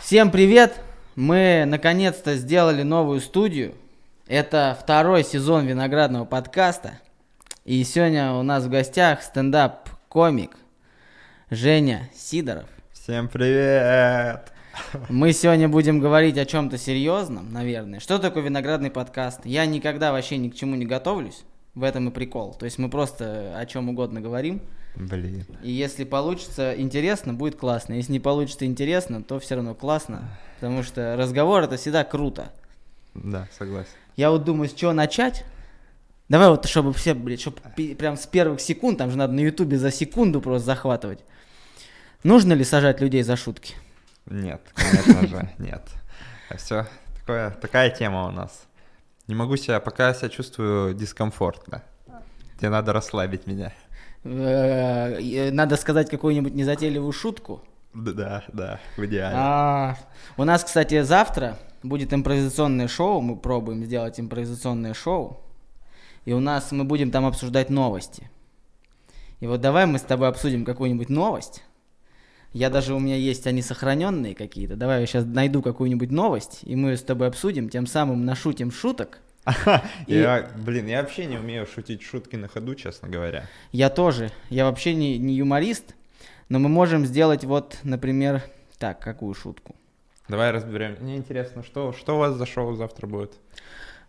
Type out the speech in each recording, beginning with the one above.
Всем привет! Мы наконец-то сделали новую студию. Это второй сезон виноградного подкаста. И сегодня у нас в гостях стендап-комик Женя Сидоров. Всем привет! Мы сегодня будем говорить о чем-то серьезном, наверное. Что такое виноградный подкаст? Я никогда вообще ни к чему не готовлюсь. В этом и прикол. То есть мы просто о чем угодно говорим. Блин. И если получится интересно, будет классно. Если не получится интересно, то все равно классно. Потому что разговор это всегда круто. Да, согласен. Я вот думаю, с чего начать. Давай вот, чтобы все, блядь, чтобы прям с первых секунд, там же надо на ютубе за секунду просто захватывать. Нужно ли сажать людей за шутки? Нет, конечно же, нет. Все, такое, такая тема у нас. Не могу себя, пока я себя чувствую дискомфортно. Тебе надо расслабить меня. Э, надо сказать какую-нибудь незатейливую шутку. Да, да, в идеале. А, у нас, кстати, завтра будет импровизационное шоу. Мы пробуем сделать импровизационное шоу. И у нас мы будем там обсуждать новости. И вот давай мы с тобой обсудим какую-нибудь новость. Я даже у меня есть они сохраненные какие-то. Давай я сейчас найду какую-нибудь новость, и мы с тобой обсудим, тем самым нашутим шуток. Я, блин, я вообще не умею шутить шутки на ходу, честно говоря. Я тоже. Я вообще не, не юморист, но мы можем сделать вот, например, так, какую шутку? Давай разберем. Мне интересно, что, что у вас за шоу завтра будет?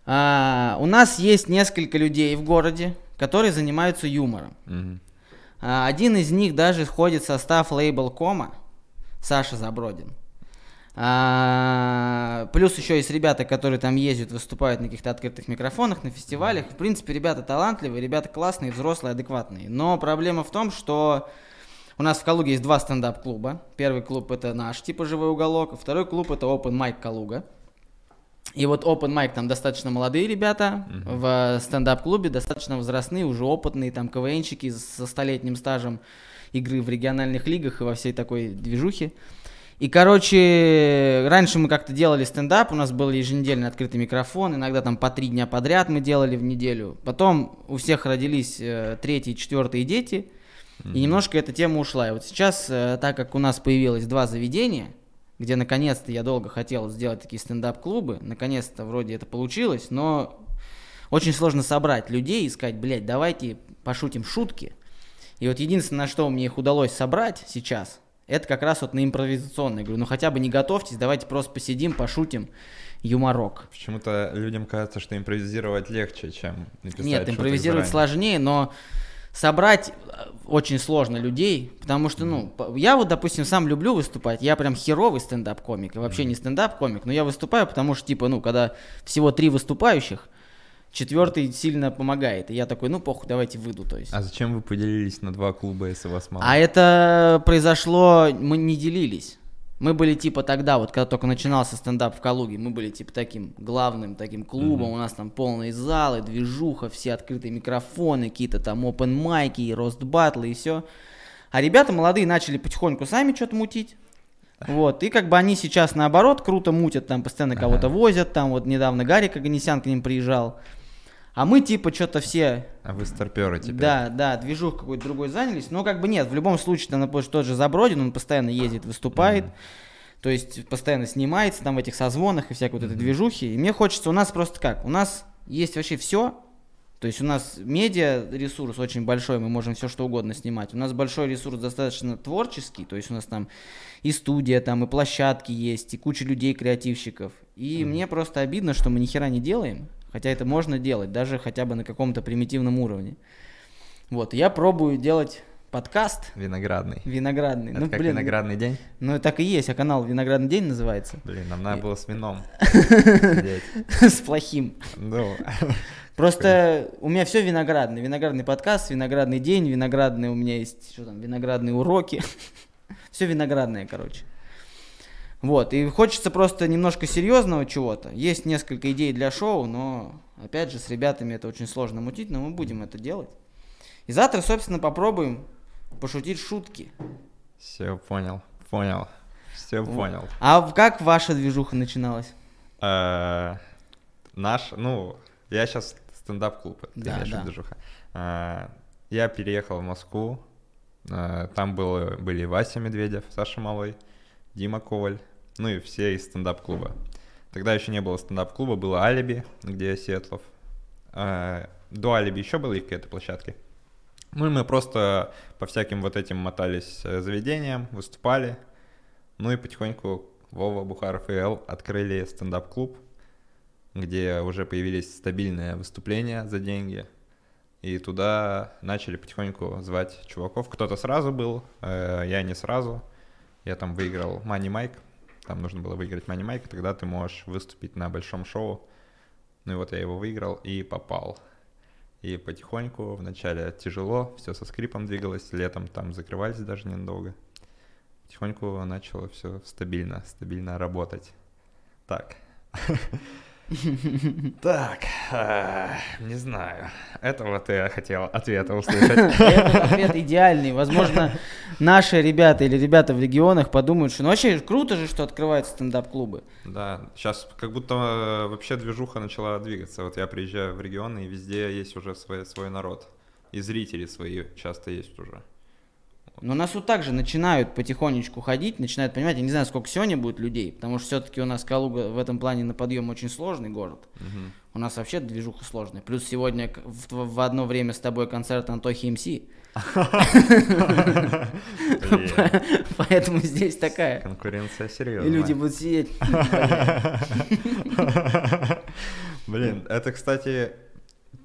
А, у нас есть несколько людей в городе, которые занимаются юмором. Мгм. А, один из них даже входит в состав лейбл Кома, Саша Забродин. А, плюс еще есть ребята, которые там ездят, выступают на каких-то открытых микрофонах, на фестивалях. В принципе, ребята талантливые, ребята классные, взрослые, адекватные. Но проблема в том, что у нас в Калуге есть два стендап-клуба. Первый клуб это наш, типа живой уголок, а второй клуб это Open Mic Калуга. И вот Open Mic там достаточно молодые ребята, в стендап-клубе достаточно возрастные, уже опытные, там КВНщики со столетним стажем игры в региональных лигах и во всей такой движухе. И, короче, раньше мы как-то делали стендап, у нас был еженедельно открытый микрофон, иногда там по три дня подряд мы делали в неделю. Потом у всех родились э, третьи, четвертые дети, и немножко эта тема ушла. И вот сейчас, э, так как у нас появилось два заведения, где наконец-то я долго хотел сделать такие стендап-клубы, наконец-то вроде это получилось, но очень сложно собрать людей и сказать, блядь, давайте пошутим шутки. И вот единственное, на что мне их удалось собрать сейчас, это как раз вот на импровизационной. Говорю, ну хотя бы не готовьтесь, давайте просто посидим, пошутим, юморок. Почему-то людям кажется, что импровизировать легче, чем написать Нет, импровизировать сложнее, но собрать э, очень сложно людей, потому что, ну, я вот, допустим, сам люблю выступать, я прям херовый стендап-комик, и вообще не стендап-комик, но я выступаю, потому что, типа, ну, когда всего три выступающих, четвертый сильно помогает, и я такой, ну, похуй, давайте выйду, то есть. А зачем вы поделились на два клуба, если вас мало? А это произошло, мы не делились. Мы были типа тогда, вот когда только начинался стендап в Калуге, мы были типа таким главным таким клубом, у нас там полные залы, движуха, все открытые микрофоны, какие-то там open майки, и рост батлы и все. А ребята молодые начали потихоньку сами что-то мутить. Вот, и как бы они сейчас наоборот круто мутят, там постоянно кого-то возят, там вот недавно Гарик Аганесян к ним приезжал. А мы типа что-то все А вы старперы теперь. да, да, движух какой-то другой занялись. Но как бы нет, в любом случае, там, например, тот же Забродин, он постоянно ездит, выступает. То есть постоянно снимается там в этих созвонах и всякой вот этой движухи. И мне хочется, у нас просто как? У нас есть вообще все. То есть у нас медиа ресурс очень большой, мы можем все что угодно снимать. У нас большой ресурс достаточно творческий, то есть у нас там и студия, там и площадки есть, и куча людей креативщиков. И мне просто обидно, что мы ни хера не делаем, хотя это можно делать, даже хотя бы на каком-то примитивном уровне. Вот, я пробую делать подкаст Виноградный. виноградный. Это ну, как блин, виноградный день? ну так и есть, а канал Виноградный день называется. Блин, нам надо было с вином. С плохим. Ну, Просто у меня все виноградный. Виноградный подкаст, виноградный день, виноградные у меня есть, что там, виноградные уроки. Все виноградное, короче. Вот, и хочется просто немножко серьезного чего-то. Есть несколько идей для шоу, но, опять же, с ребятами это очень сложно мутить, но мы будем это делать. И завтра, собственно, попробуем пошутить шутки. все, понял, понял. Все понял. А как ваша движуха начиналась? Э, наш, ну, я сейчас стендап-клуб, Да, да. движуха. А, Я переехал в Москву, а, там было, были Вася Медведев, Саша Малой, Дима Коваль, ну и все из стендап-клуба. Тогда еще не было стендап-клуба, было Алиби, где Сетлов. А, До Алиби еще были какие-то площадки. Ну и мы просто по всяким вот этим мотались э, заведениям, выступали. Ну и потихоньку Вова, Бухаров и Эл открыли стендап-клуб, где уже появились стабильные выступления за деньги. И туда начали потихоньку звать чуваков. Кто-то сразу был, э, я не сразу. Я там выиграл Money Майк. Там нужно было выиграть Money Майк, тогда ты можешь выступить на большом шоу. Ну и вот я его выиграл и попал. И потихоньку, вначале тяжело, все со скрипом двигалось, летом там закрывались даже ненадолго. Потихоньку начало все стабильно, стабильно работать. Так. Так, а, не знаю. Этого ты хотел ответа услышать. Это ответ идеальный. Возможно, наши ребята или ребята в регионах подумают, что ну вообще круто же, что открываются стендап-клубы. Да, сейчас как будто э, вообще движуха начала двигаться. Вот я приезжаю в регионы, и везде есть уже свой, свой народ. И зрители свои часто есть уже. Но нас вот так же начинают потихонечку ходить, начинают понимать, я не знаю, сколько сегодня будет людей, потому что все-таки у нас Калуга в этом плане на подъем очень сложный город. Мгм. У нас вообще движуха сложная. Плюс сегодня в, в одно время с тобой концерт Антохи МС. Поэтому здесь такая. Конкуренция И серьезная. люди будут сидеть. Блин, это, кстати,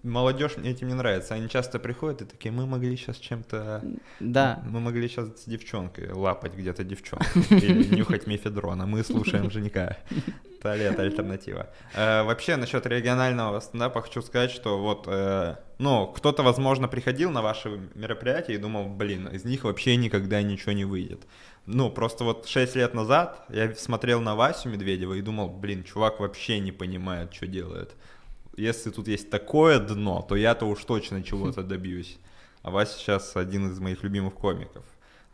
молодежь мне этим не нравится. Они часто приходят и такие, мы могли сейчас чем-то... Да. Мы могли сейчас с девчонкой лапать где-то девчонку или нюхать мефедрон, а мы слушаем Женька. Туалет альтернатива. Э, вообще, насчет регионального стендапа хочу сказать, что вот, э, ну, кто-то, возможно, приходил на ваши мероприятия и думал, блин, из них вообще никогда ничего не выйдет. Ну, просто вот 6 лет назад я смотрел на Васю Медведева и думал, блин, чувак вообще не понимает, что делает. Если тут есть такое дно, то я-то уж точно чего-то добьюсь. А Вася сейчас один из моих любимых комиков.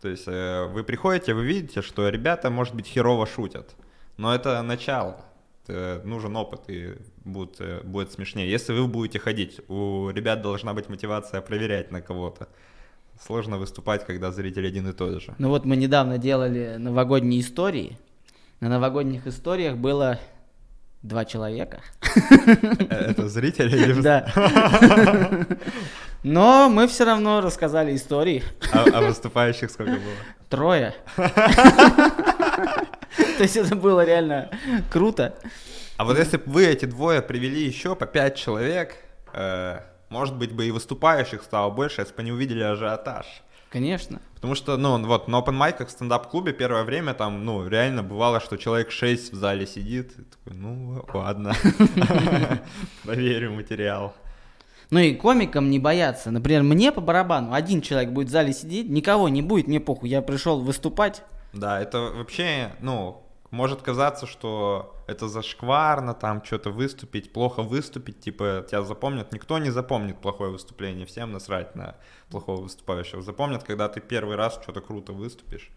То есть э, вы приходите, вы видите, что ребята, может быть, херово шутят. Но это начало. Э, нужен опыт, и будет, э, будет смешнее. Если вы будете ходить, у ребят должна быть мотивация проверять на кого-то. Сложно выступать, когда зритель один и тот же. Ну вот мы недавно делали новогодние истории. На новогодних историях было два человека. Это зрители или... Да. Но мы все равно рассказали истории. А, а выступающих сколько было? Трое. То есть это было реально круто. А вот если бы вы эти двое привели еще по пять человек, э, может быть бы и выступающих стало больше, если бы они увидели ажиотаж. Конечно. Потому что, ну, вот на open майках в стендап-клубе первое время там, ну, реально бывало, что человек 6 в зале сидит. И такой, ну, ладно, проверю материал. Ну и комикам не бояться. Например, мне по барабану один человек будет в зале сидеть, никого не будет, мне похуй. Я пришел выступать. Да, это вообще, ну, может казаться, что это зашкварно, там что-то выступить, плохо выступить, типа тебя запомнят. Никто не запомнит плохое выступление, всем насрать на плохого выступающего. Запомнят, когда ты первый раз что-то круто выступишь.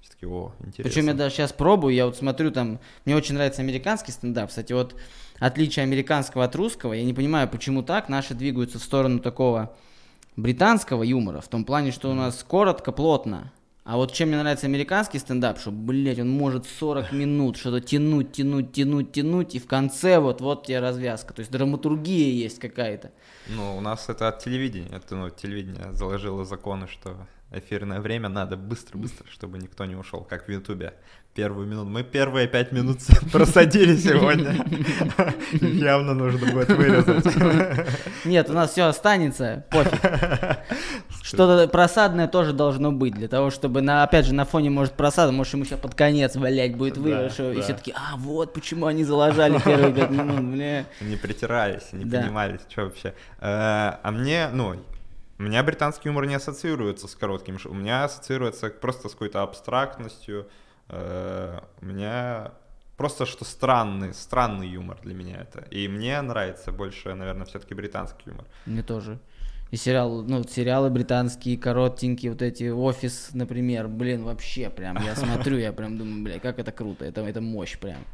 Все таки о, интересно. Причем я даже сейчас пробую, я вот смотрю там, мне очень нравится американский стендап. Кстати, вот отличие американского от русского, я не понимаю, почему так, наши двигаются в сторону такого британского юмора, в том плане, что у нас коротко, плотно. А вот чем мне нравится американский стендап, что, блядь, он может 40 минут что-то тянуть, тянуть, тянуть, тянуть, и в конце вот, вот тебе развязка. То есть драматургия есть какая-то. Ну, у нас это от телевидения. Это, ну, телевидение заложило законы, что эфирное время надо быстро-быстро, чтобы никто не ушел, как в Ютубе. Первую минуту. Мы первые пять минут просадили сегодня. Явно нужно будет вырезать. Нет, у нас все останется, пофиг. Что-то просадное тоже должно быть, для того, чтобы, на, опять же, на фоне, может, просада, может, ему сейчас под конец, блядь, будет выигрыш, и все таки а, вот почему они заложали первые пять минут, бля. Не притирались, не понимали, что вообще. Э, А мне, ну, у меня британский юмор не ассоциируется с коротким шоу. У меня ассоциируется просто с какой-то абстрактностью. Э, У меня просто что странный, странный юмор для меня это. И мне нравится больше, наверное, все-таки британский юмор. Мне тоже. И сериал, ну, сериалы британские, коротенькие, вот эти, «Офис», например, блин, вообще прям, я смотрю, я прям думаю, бля, как это круто, это, это мощь прям.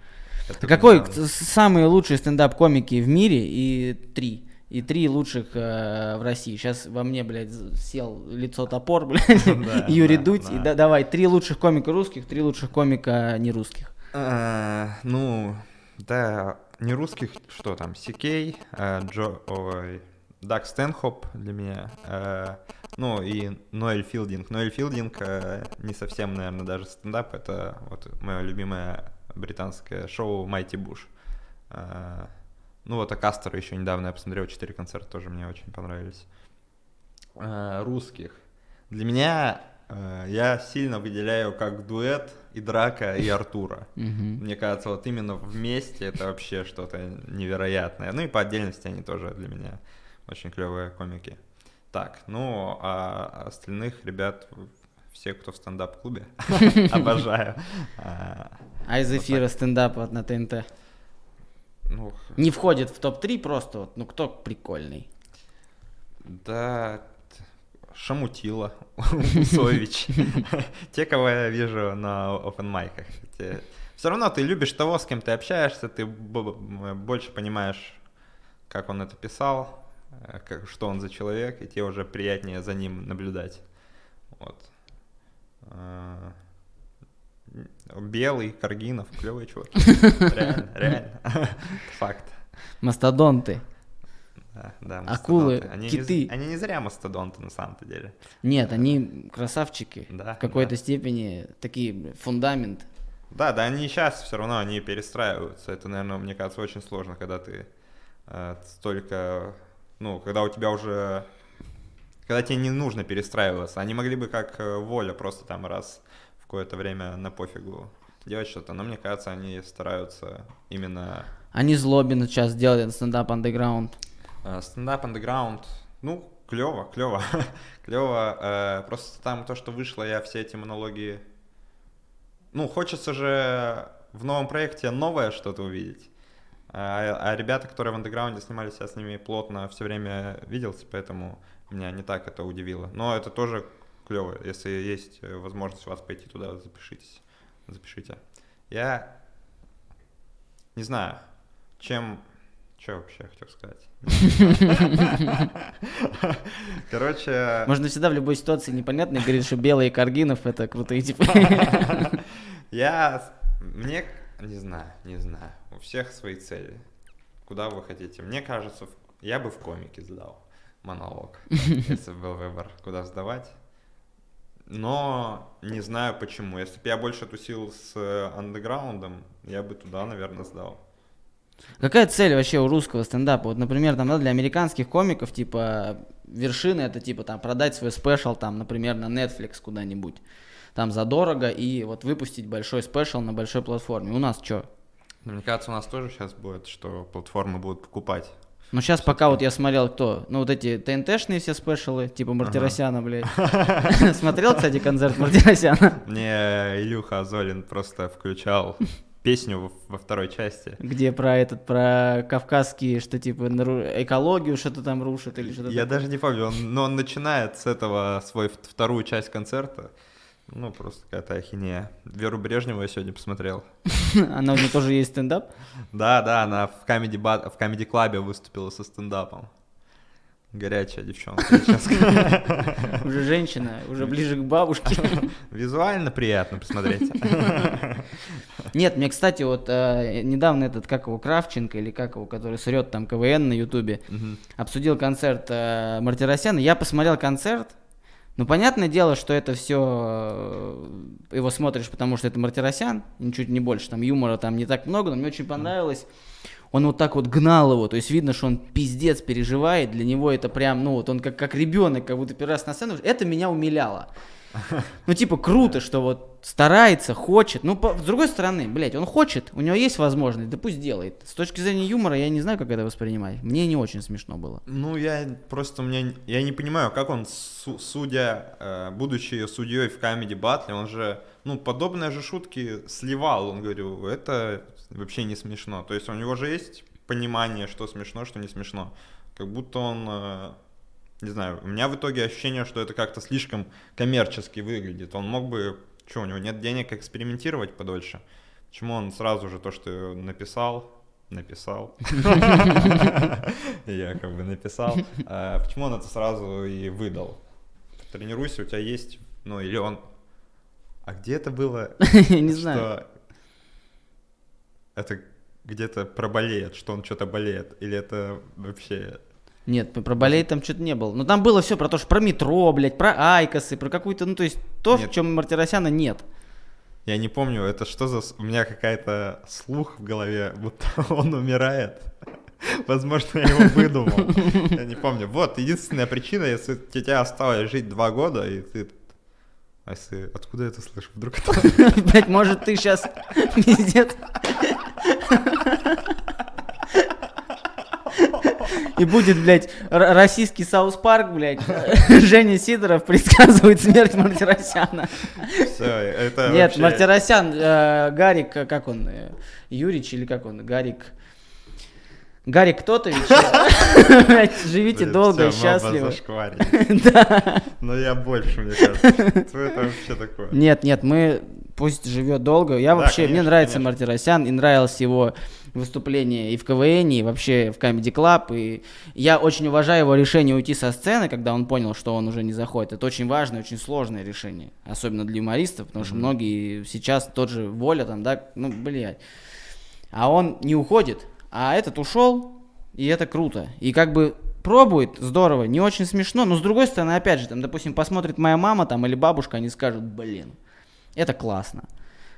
Это Какой самые лучшие стендап-комики в мире и три? И три лучших э, в России. Сейчас во мне, блядь, сел лицо топор, блядь, Да, Юрий да, Дудь. И да. да- давай, три лучших комика русских, три лучших комика нерусских. Э, Ну, да, не русских, что там, Сикей, э, Джо, ой, Даг Стэнхоп для меня, э, ну и Ноэль Филдинг. Ноэль Филдинг э, не совсем, наверное, даже стендап, это вот мое любимое британское шоу Майти Буш. Э, Ну вот, а Кастера еще недавно я посмотрел, четыре концерта тоже мне очень понравились. Э, Русских. Для меня э, я сильно выделяю как дуэт и Драка, и Артура. Мне кажется, вот именно вместе это вообще что-то невероятное. Ну и по отдельности они тоже для меня очень клевые комики. Так, ну а остальных ребят, все, кто в стендап-клубе, обожаю. А, А из эфира стендапа на ТНТ? Ну, Не входит в топ-3 просто, вот, ну кто прикольный? да, Шамутила, Усович. Те, кого я вижу на open майках. Все равно ты любишь того, с кем ты общаешься, ты больше понимаешь, как он это писал, э, как, что он за человек, и тебе уже приятнее за ним наблюдать. Вот. Белый, Каргинов, клевые чуваки. Реально, реально. Факт. Мастодонты. Да, да, Акулы, мастодонты. они киты. Не, они не зря мастодонты на самом-то деле. Нет, они красавчики. Да, в какой-то да. степени такие фундамент. Да, да, они сейчас все равно они перестраиваются. Это, наверное, мне кажется, очень сложно, когда ты э, столько, ну, когда у тебя уже, когда тебе не нужно перестраиваться. Они могли бы как э, воля просто там раз какое-то время на пофигу делать что-то, но мне кажется, они стараются именно Они Злобин сейчас делают стендап андеграунд. Э, Стендап андеграунд, ну, клево, клево, клево. э, Просто там то, что вышло, я все эти монологи... Ну, хочется же в новом проекте новое что-то увидеть. А, а ребята, которые в андеграунде снимались, я с ними плотно все время виделся, поэтому меня не так это удивило. Но это тоже клево. Если есть э, возможность у вас пойти туда, запишитесь. Запишите. Я не знаю, чем... Что вообще я хотел сказать? Короче, Можно всегда в любой ситуации непонятно говорить, что белый Каргинов это крутые типа. я... Мне... Не знаю, не знаю. У всех свои цели. Куда вы хотите? Мне кажется, я бы в комике сдал монолог, если бы был выбор, куда сдавать. Но не знаю почему. Если бы я больше тусил с э, андеграундом, я бы туда, наверное, сдал. Какая цель вообще у русского стендапа? Вот, например, там, да, для американских комиков, типа, вершины это, типа, там, продать свой спешл, там, например, на Netflix куда-нибудь, там, задорого, и вот выпустить большой спешл на большой платформе. У нас что? Мне кажется, у нас тоже сейчас будет, что платформы будут покупать. Ну, сейчас пока вот я смотрел, кто? Ну, вот эти ТНТшные все спешалы, типа Мартиросяна, блядь. Смотрел, кстати, концерт Мартиросяна? Мне Илюха Азолин просто включал песню во- второй части. Где про этот, про кавказские, что типа экологию что-то там рушит или что-то Я такое. даже не помню, он, но он начинает с этого свой вторую часть концерта. Ну, просто какая-то ахинея. Веру Брежневу я сегодня посмотрел. Она у нее тоже есть стендап? Да, да, она в комеди, в комеди клабе выступила со стендапом. Горячая девчонка. Уже женщина, уже ближе к бабушке. Визуально приятно посмотреть. Нет, мне, кстати, вот э, недавно этот, как его, Кравченко или как его, который срет там КВН на Ютубе, обсудил концерт э, Мартиросяна. Я посмотрел концерт. Ну, понятное дело, что это все его смотришь, потому что это Мартиросян, ничуть не больше, там юмора там не так много, но мне очень понравилось. Он вот так вот гнал его, то есть видно, что он пиздец переживает, для него это прям, ну вот он как, как ребенок, как будто первый раз на сцену, это меня умиляло. Ну, типа, круто, что вот старается, хочет. Ну, по- с другой стороны, блядь, он хочет, у него есть возможность, да пусть делает. С точки зрения юмора я не знаю, как это воспринимать. Мне не очень смешно было. Ну, я просто, меня, я не понимаю, как он, су- судя, э, будучи судьей в Comedy Battle, он же, ну, подобные же шутки сливал, он говорил, это вообще не смешно. То есть у него же есть понимание, что смешно, что не смешно. Как будто он, э, не знаю, у меня в итоге ощущение, что это как-то слишком коммерчески выглядит. Он мог бы, что, у него нет денег экспериментировать подольше? почему он сразу же то, что написал, написал, я как бы написал, а почему он это сразу и выдал? Тренируйся, у тебя есть, ну или он... А где это было? Не знаю. Это где-то проболеет, что он что-то болеет, или это вообще... Нет, про болеть там что-то не было. Но там было все про то, что про метро, блядь, про айкосы, про какую-то, ну то есть то, в Нет. чем Мартиросяна нет. Я не помню, это что за... У меня какая-то слух в голове, будто он умирает. Возможно, я его выдумал. Я не помню. Вот, единственная причина, если тебя осталось жить два года, и ты... А если... Откуда я это слышу? Вдруг это... Блядь, может ты сейчас пиздец. И будет, блядь, российский South Park, блядь. Женя Сидоров предсказывает смерть Мартиросяна. Все, это Нет, вообще- Мартиросян, э, Гарик, э, как он, э, Юрич или как он, Гарик... Гарик Тотович, блядь, живите долго и счастливо. Да. Но я больше, мне кажется. Что это вообще такое? Нет, нет, мы пусть живет долго. Я вообще, мне нравится. Мартиросян, и нравилось его выступление и в КВН, и вообще в Comedy Club. И я очень уважаю его решение уйти со сцены, когда он понял, что он уже не заходит. Это очень важное, очень сложное решение, особенно для юмористов, потому что многие сейчас тот же Воля там, да, ну, блядь. А он не уходит, а этот ушел, и это круто. И как бы пробует, здорово, не очень смешно, но с другой стороны, опять же, там, допустим, посмотрит моя мама там или бабушка, они скажут, блин, это классно.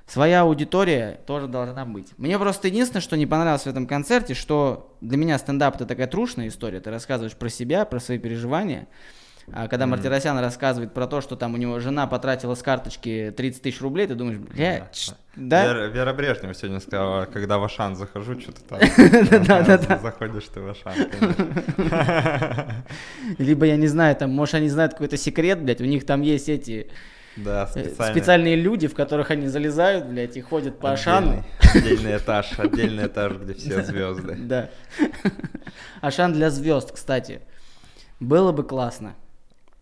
Своя аудитория тоже должна быть. Мне просто единственное, что не понравилось в этом концерте, что для меня стендап это такая трушная история. Ты рассказываешь про себя, про свои переживания. А когда Мартиросян рассказывает про то, что там у него жена потратила с карточки 30 тысяч рублей, ты думаешь, бля, Да, ч- да. Вера, Вера Брежнева сегодня сказала, когда в Ашан захожу, что-то там. Да, да, да. Заходишь ты в Ашан. Либо, я не знаю, там, может, они знают какой-то секрет, блядь, у них там есть эти Да, э, специально. специальные люди, в которых они залезают, блядь, и ходят по Ашану. Отдельный, отдельный этаж, отдельный этаж, где все звезды. Да. Ашан для звезд, кстати. Было бы классно.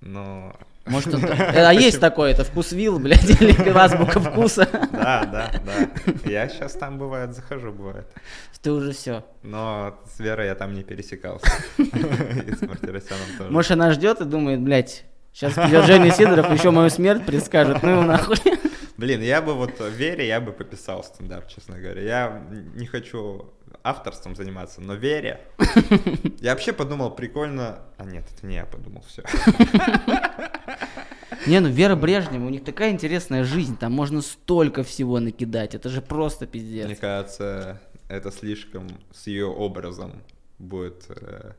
Ну, Может, он там- А есть такое, это вкус вилл, блядь, или азбука вкуса. да, да, да. Я сейчас там бывает захожу, бывает. Ты уже все. Но с Верой я там не пересекался. И с Мартиросяном тоже. Может, она ждет и думает, блядь, сейчас придет Женя Сидоров, еще мою смерть предскажет, ну его нахуй. Блин, я бы вот Вере, я бы пописал стендап, честно говоря. Я не хочу авторством заниматься, но Вере... Я вообще подумал, прикольно... А нет, это не я подумал, все. Не, ну Вера Брежнева, у них такая интересная жизнь, там можно столько всего накидать, это же просто Мне пиздец. кажется, это слишком с ее образом будет э,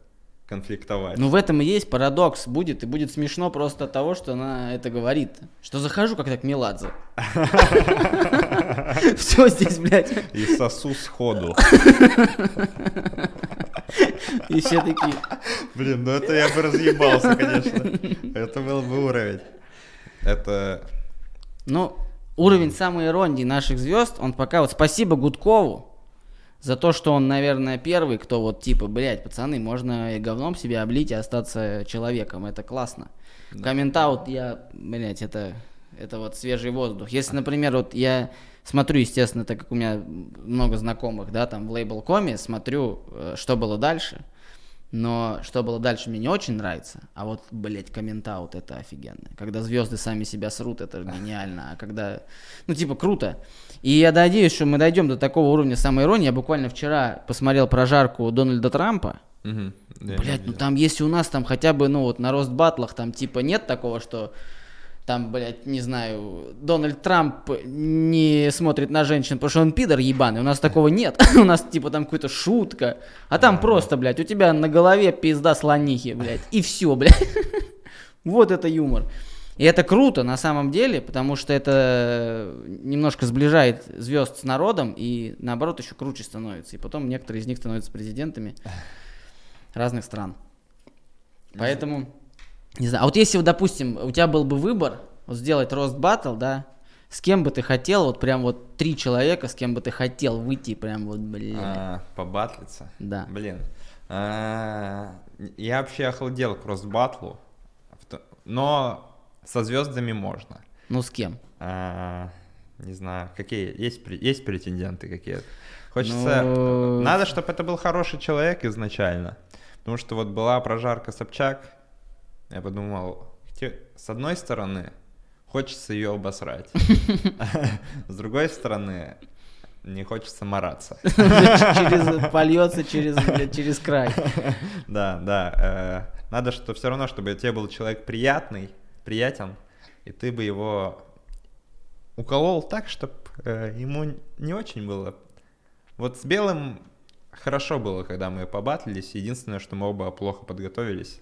конфликтовать. Ну в этом и есть парадокс будет, и будет смешно просто от того, что она это говорит. Что захожу как-то к Меладзе. Все здесь, блядь. И сосу сходу. И все такие. Блин, ну это я бы разъебался, конечно. Это был бы уровень. Это... Ну, уровень самой иронии наших звезд, он пока вот спасибо Гудкову за то, что он, наверное, первый, кто вот типа, блядь, пацаны, можно и говном себя облить и остаться человеком, это классно. Комментаут я, блядь, это, это вот свежий воздух. Если, например, вот я смотрю, естественно, так как у меня много знакомых, да, там в лейбл.коме, смотрю, э, что было дальше, но что было дальше мне не очень нравится, а вот, блядь, комментаут это офигенно. Когда звезды сами себя срут, это гениально, а когда, ну, типа, круто. И я надеюсь, что мы дойдем до такого уровня самоиронии. Я буквально вчера посмотрел прожарку Дональда Трампа. Я Блять, ну там если у нас там хотя бы, ну вот на рост батлах там типа нет такого, что там, блядь, не знаю, Дональд Трамп не смотрит на женщин, потому что он пидор ебаный. У нас такого нет. У нас типа там какая-то шутка. А там просто, блядь, у тебя на голове пизда слонихи, блядь. И все, блядь. Вот это юмор. И это круто на самом деле, потому что это немножко сближает звезд с народом и наоборот еще круче становится. И потом некоторые из них становятся президентами разных стран. Поэтому, не знаю. А вот если, допустим, у тебя был бы выбор, вот сделать рост батл, да, с кем бы ты хотел, вот прям вот три человека, с кем бы ты хотел выйти, прям вот, блин. А, побатлиться? Да. Блин. А, Я вообще охладел к Росбатлу, в то- но со звездами можно. Ну с кем? А, не знаю, какие есть, есть претенденты какие-то. Хочется... Ну, Надо, чтобы это был хороший человек изначально. Потому что вот была прожарка Собчак, я подумал, с одной стороны, хочется ее обосрать. С другой стороны, не хочется мараться. через, польется через, через край. Да, да. э, Надо, что все равно, чтобы тебе был человек приятный, приятен, и ты бы его уколол так, чтобы ему не очень было. Вот с белым хорошо было, когда мы побатлились. Единственное, что мы оба плохо подготовились.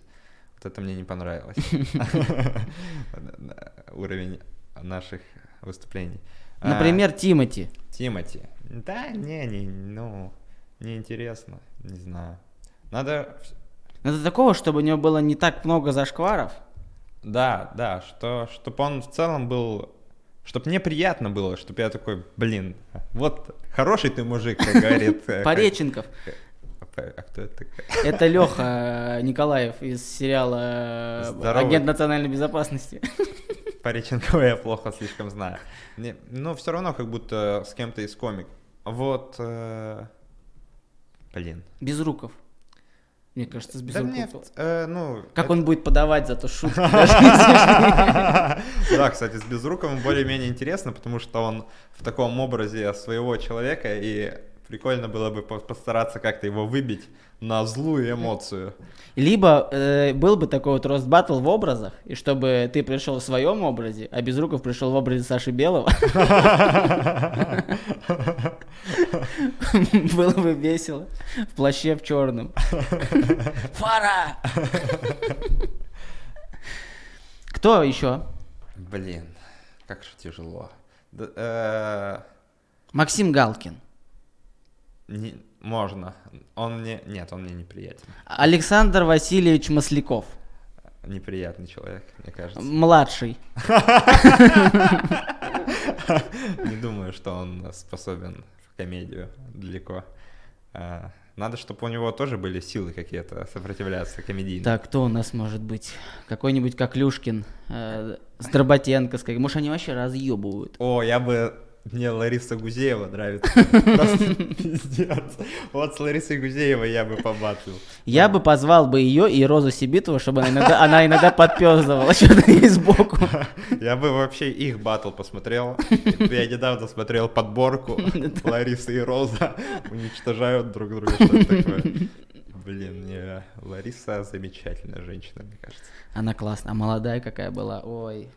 Вот это мне не понравилось. Уровень наших выступлений. А, Например, Тимати. Тимати. Да, не, не, ну, неинтересно, не знаю. Надо, Это такого, чтобы у него было не так много зашкваров. Да, да, что, чтобы он в целом был, чтобы мне приятно было, чтобы я такой, блин, вот хороший ты мужик, как говорит. э, Пореченков. А кто это такой? Это Леха Николаев из сериала э. Агент национальной безопасности. Пореченкова я плохо слишком знаю. Не, ну, все равно как будто с кем-то из комик. Вот, э, блин. Безруков. Мне кажется, с Да нет, Безруковым. э, ну... Как это- он будет подавать за то шутки. Да, кстати, с Безруковым более-менее интересно, потому что он в таком образе своего человека, и прикольно было бы по- постараться как-то его выбить на злую эмоцию. Либо э, был бы такой вот рост батл в образах, и чтобы ты пришел в своем образе, а Безруков пришел в образе Саши Белого, было бы весело. В плаще в черном. Фара! Кто еще? Блин, как же тяжело. Э, Максим Галкин. Не- можно. Он мне... Нет, он мне неприятен. Александр Васильевич Масляков. Неприятный человек, мне кажется. Младший. Не думаю, что он способен в комедию далеко. А, Надо, чтобы у него тоже были силы какие-то сопротивляться комедийно. Так, кто у нас может быть? Какой-нибудь Коклюшкин, э, с Дроботенко. Может, они вообще разъебывают? О, я бы... Мне Лариса Гузеева нравится. Просто пиздец. Вот с Ларисой Гузеевой я бы побатлил. Я бы позвал бы ее и Розу Сибитову, чтобы она иногда, подпёздывала что-то ей сбоку. Я бы вообще их батл посмотрел. Я недавно смотрел подборку. Лариса и Роза уничтожают друг друга. Блин, не, Лариса замечательная женщина, мне кажется. Она классная, а молодая какая была, ой.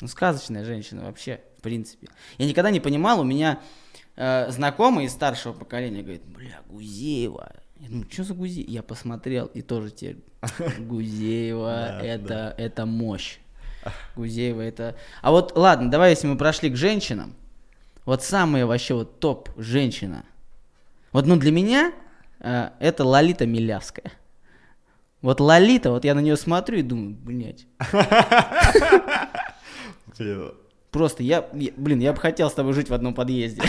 Ну, сказочная женщина вообще, принципе. Я никогда не понимал, у меня э, знакомый из старшего поколения говорит, бля, Гузеева. Я думаю, что за Гузеева? Я посмотрел и тоже теперь, Гузеева, это, это мощь. Гузеева это... А вот, ладно, давай, если мы прошли к женщинам, вот самые вообще вот топ женщина. Вот, ну, для меня э, это Лолита Милявская. Вот Лолита, вот я на нее смотрю и думаю, блядь, Просто я, я- блин, я бы хотел с тобой жить в одном подъезде.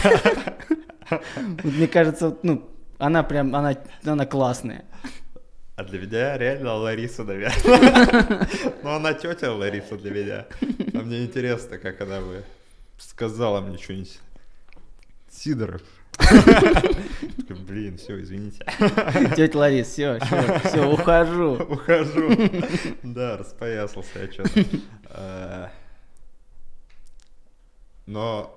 Мне кажется, ну, она прям, она, она классная. А для меня реально Лариса, наверное. Ну, она тетя Лариса для меня. А мне интересно, как она бы сказала мне что-нибудь. Сидоров. Блин, все, извините. Тетя Ларис, все, все, все, ухожу. Ухожу. Да, распоясался я что-то. Но,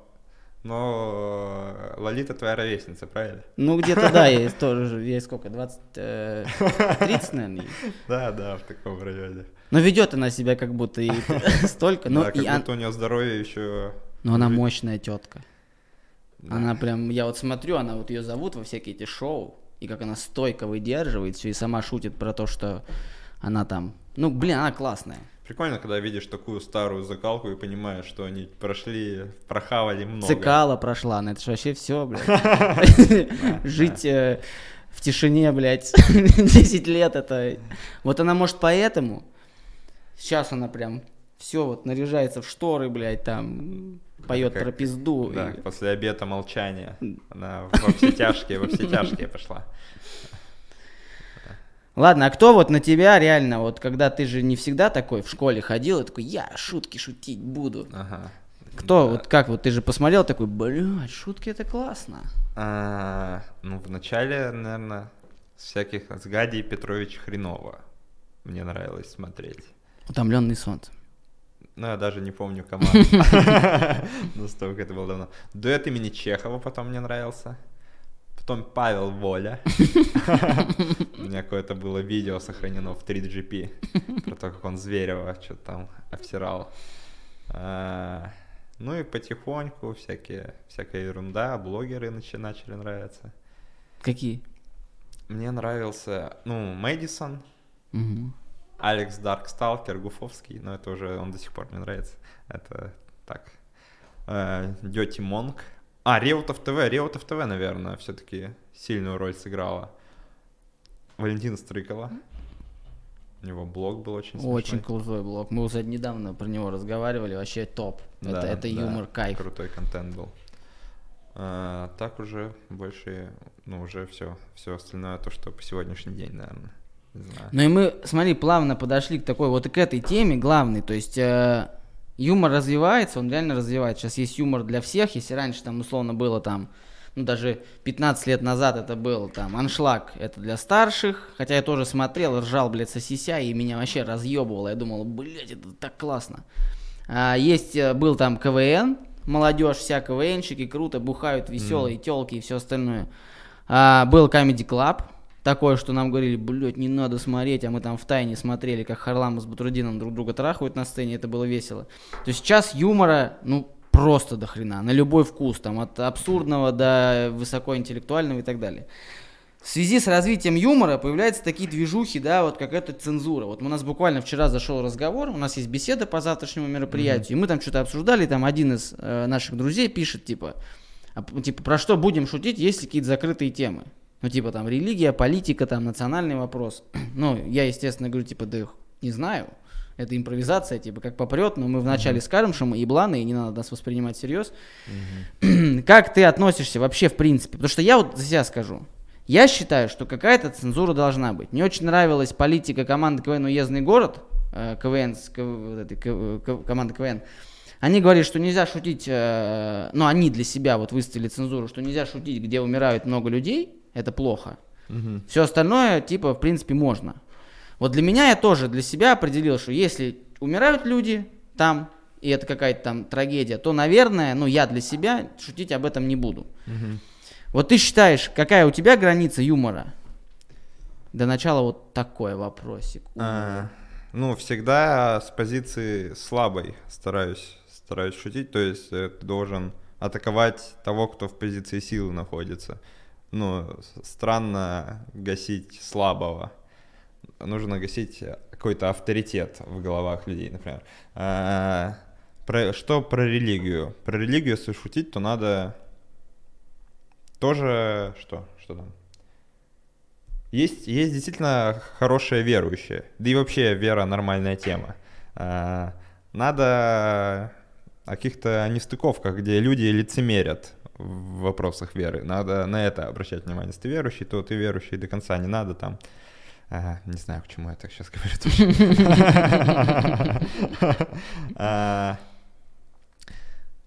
но Лолита твоя ровесница, правильно? Ну, где-то, да, ей тоже, же, ей сколько, 20, э, 30, наверное. Да, да, в таком районе. Но ведет она себя как будто и столько, Да, как будто у нее здоровье еще... но она мощная тетка. Она прям, я вот смотрю, она вот ее зовут во всякие эти шоу, и как она стойко выдерживает все, и сама шутит про то, что она там, ну, блин, она классная. Прикольно, когда видишь такую старую закалку и понимаешь, что они прошли, прохавали много. Цикала прошла, ну это же вообще все, блядь. Жить э, в тишине, блядь, 10 лет это... Вот она может поэтому, сейчас она прям все вот наряжается в шторы, блядь, там поет Как- про пизду. Да, и- после обета молчания. Она во все тяжкие, во все тяжкие пошла. Ладно, а кто вот на тебя реально, вот когда ты же не всегда такой в школе ходил, и такой, я шутки шутить буду. Ага. Кто, Да. вот как, вот ты же посмотрел такой, блядь, шутки это классно. А, ну, в начале, наверное, всяких с Гади Петрович Хренова мне нравилось смотреть. Утомленный солнцем. Ну, я даже не помню команду. Настолько это было давно. Дуэт имени Чехова потом мне нравился. Потом Павел Воля. У меня какое-то было видео сохранено в 3GP про то, как он Зверева что-то там обсирал. А, Ну и потихоньку всякие, всякая ерунда, блогеры начали нравиться. Какие? Мне нравился, ну, Мэдисон. Алекс Дарксталкер, Гуфовский, но это уже он до сих пор мне нравится. Это так. Дети Монк. А, Реутов ТВ. Реутов ТВ, наверное, все-таки сильную роль сыграла. Валентина Стрыкова. У него блог был очень смешной. Очень крутой блог. Мы уже недавно про него разговаривали, вообще топ. Да, это это да, юмор, кайф. Крутой контент был. А, так уже больше, ну, уже все, все остальное, то, что по сегодняшний день, наверное. Не знаю. Ну и мы, смотри, плавно подошли к такой вот и к этой теме главной. То есть э, юмор развивается, он реально развивается. Сейчас есть юмор для всех. Если раньше там условно было там, ну даже 15 лет назад это был там аншлаг, это для старших. Хотя я тоже смотрел, ржал, блядь, сосися, и меня вообще разъебывало. Я думал, блядь, это так классно. А, есть, э, был там КВН, молодежь вся КВНщики, круто, бухают, веселые, телки и все остальное. А, был Comedy Club, такое, что нам говорили, блядь, не надо смотреть, а мы там в тайне смотрели, как Харламов с Батрудином друг друга трахают на сцене, это было весело. То есть сейчас юмора, ну, просто до хрена, на любой вкус, там, от абсурдного до высокоинтеллектуального и так далее. В связи с развитием юмора появляются такие движухи, да, вот как эта цензура. Вот у нас буквально вчера зашел разговор, у нас есть беседа по завтрашнему мероприятию, и мы там что-то обсуждали, там один из э, наших друзей пишет, типа, а, типа, про что будем шутить, есть ли какие-то закрытые темы? Ну, типа, там, религия, политика, там, национальный вопрос. ну, я, естественно, говорю, типа, да не знаю, это импровизация, типа, как попрет, но мы вначале скажем, что мы ебланы, и не надо нас воспринимать всерьез. как ты относишься вообще в принципе? Потому что я вот за себя скажу. Я считаю, что какая-то цензура должна быть. Мне очень нравилась политика команды КВН «Уездный город», э, КВН, с К- вот этой К- К- команды КВН. Они говорили, что нельзя шутить, э, ну, они для себя вот выставили цензуру, что нельзя шутить, где умирают много людей, это плохо. Мгм. Все остальное, типа, в принципе, можно. Вот для меня я тоже для себя определил, что если умирают люди там, и это какая-то там трагедия, то, наверное, ну, я для себя шутить об этом не буду. Мгм. Вот ты считаешь, какая у тебя граница юмора? До начала вот такой вопросик. А, ну, всегда с позиции слабой стараюсь, стараюсь шутить. То есть э, ты должен атаковать того, кто в позиции силы находится. Ну, странно гасить слабого. Нужно гасить какой-то авторитет в головах людей, например. А, про- что про религию? Про религию, если шутить, то надо тоже... Что? Что там? Есть, есть действительно хорошие верующие. Да и вообще вера нормальная тема. А, Надо о каких-то нестыковках, где люди лицемерят в вопросах веры. Надо на это обращать внимание. Если ты верующий, то ты верующий до конца. Не надо там... а, Не знаю, к чему я так сейчас говорю. А,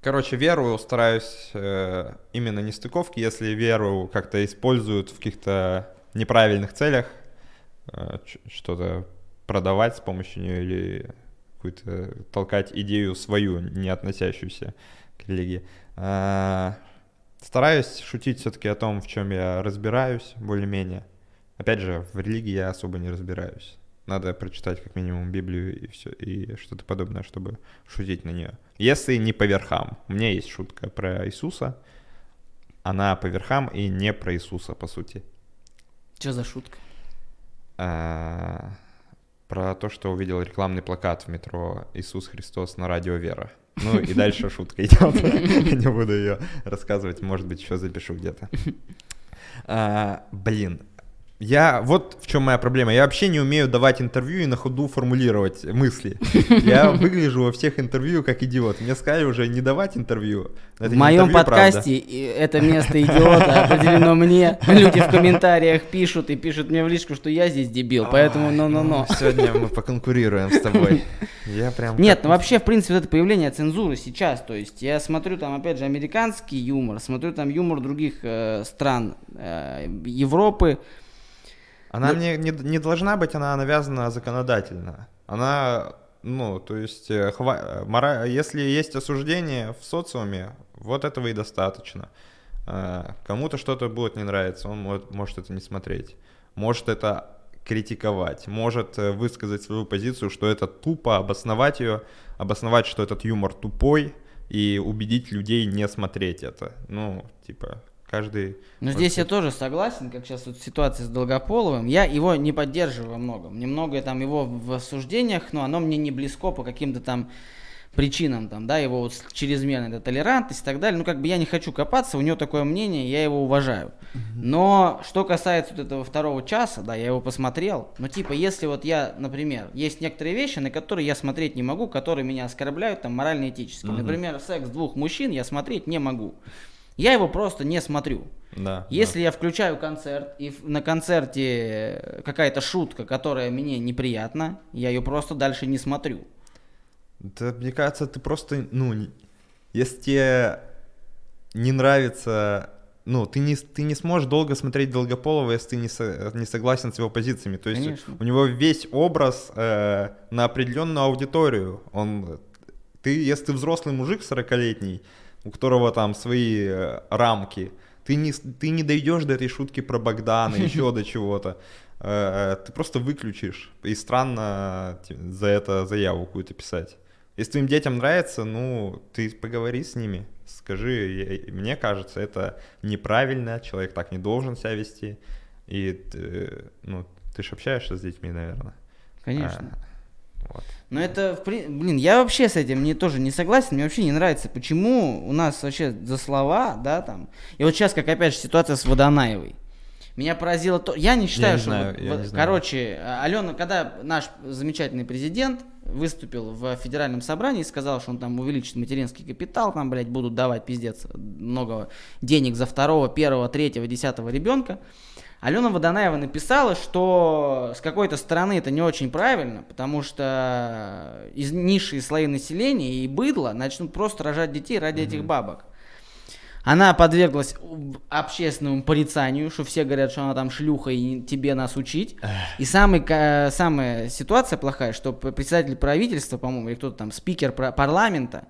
Короче, веру стараюсь э, именно нестыковки, если веру как-то используют в каких-то неправильных целях, э, что-то продавать с помощью нее или какую-то толкать идею свою, не относящуюся к религии. Стараюсь шутить все-таки о том, в чем я разбираюсь более-менее. Опять же, в религии я особо не разбираюсь. Надо прочитать как минимум Библию и все, и что-то подобное, чтобы шутить на нее. Если не по верхам. У меня есть шутка про Иисуса. Она по верхам и не про Иисуса, по сути. Что за шутка? А, Про то, что увидел рекламный плакат в метро «Иисус Христос на радио Вера». Ну и дальше шутка идет. Не буду ее рассказывать, может быть, еще запишу где-то. А, Блин, Я, вот в чем моя проблема. Я вообще не умею давать интервью и на ходу формулировать мысли. Я выгляжу во всех интервью как идиот. Мне сказали уже не давать интервью. Это в моем интервью, подкасте правда. это место идиота определено мне. Люди в комментариях пишут и пишут мне в личку, что я здесь дебил, поэтому но-но-но. Сегодня мы поконкурируем с тобой. Я прям... Нет, ну вообще, в принципе, это появление цензуры сейчас, то есть я смотрю там, опять же, американский юмор, смотрю там юмор других э, стран э, Европы, она не, не, не должна быть, она навязана законодательно. Она, ну, то есть, э, хва... мора... если есть осуждение в социуме, вот этого и достаточно. Э, кому-то что-то будет не нравиться, он может, может это не смотреть. Может это критиковать, может э, высказать свою позицию, что это тупо, обосновать ее, обосновать, что этот юмор тупой, и убедить людей не смотреть это. Ну, типа, каждый... Но здесь я тоже согласен, как сейчас вот ситуация с Долгополовым. Я его не поддерживаю во многом. Немного там его в осуждениях, но оно мне не близко по каким-то там причинам, там, да, его вот чрезмерная толерантность и так далее. Ну, как бы я не хочу копаться, у него такое мнение, я его уважаю. Но что касается вот этого второго часа, да, я его посмотрел. Но типа, если вот я, например, есть некоторые вещи, на которые я смотреть не могу, которые меня оскорбляют там морально-этически. Uh-huh. Например, секс двух мужчин я смотреть не могу. Я его просто не смотрю. Да, Если да. я включаю концерт, и на концерте какая-то шутка, которая мне неприятна, я ее просто дальше не смотрю. Да, мне кажется, ты просто, ну, если тебе не нравится, ну, ты не, ты не сможешь долго смотреть Долгополова, если ты не, со, не согласен с его позициями. То есть Конечно. у него весь образ э, на определенную аудиторию. Он, ты, если ты взрослый мужик 40-летний, у которого там свои э, рамки. Ты не, ты не дойдешь до этой шутки про Богдана, еще до чего-то. Э, э, ты просто выключишь. И странно за это заяву какую-то писать. Если твоим детям нравится, ну, ты поговори с ними. Скажи, мне кажется, это неправильно, человек так не должен себя вести. И, ну, ты же общаешься с детьми, наверное. Конечно. А, вот. Но это, блин, я вообще с этим не, тоже не согласен, мне вообще не нравится, почему у нас вообще за слова, да, там. И вот сейчас, как опять же, ситуация с Водонаевой. Меня поразило то, я не считаю, я не что, знаю, вот, я не знаю. короче, Алена, когда наш замечательный президент выступил в федеральном собрании и сказал, что он там увеличит материнский капитал, там, блядь, будут давать пиздец много денег за второго, первого, третьего, десятого ребенка. Алена Водонаева написала, что с какой-то стороны это не очень правильно, потому что из низшие слои населения и быдло начнут просто рожать детей ради mm-hmm. этих бабок. Она подверглась общественному порицанию, что все говорят, что она там шлюха и тебе нас учить. И самый, самая ситуация плохая, что председатель правительства, по-моему, или кто-то там, спикер парламента,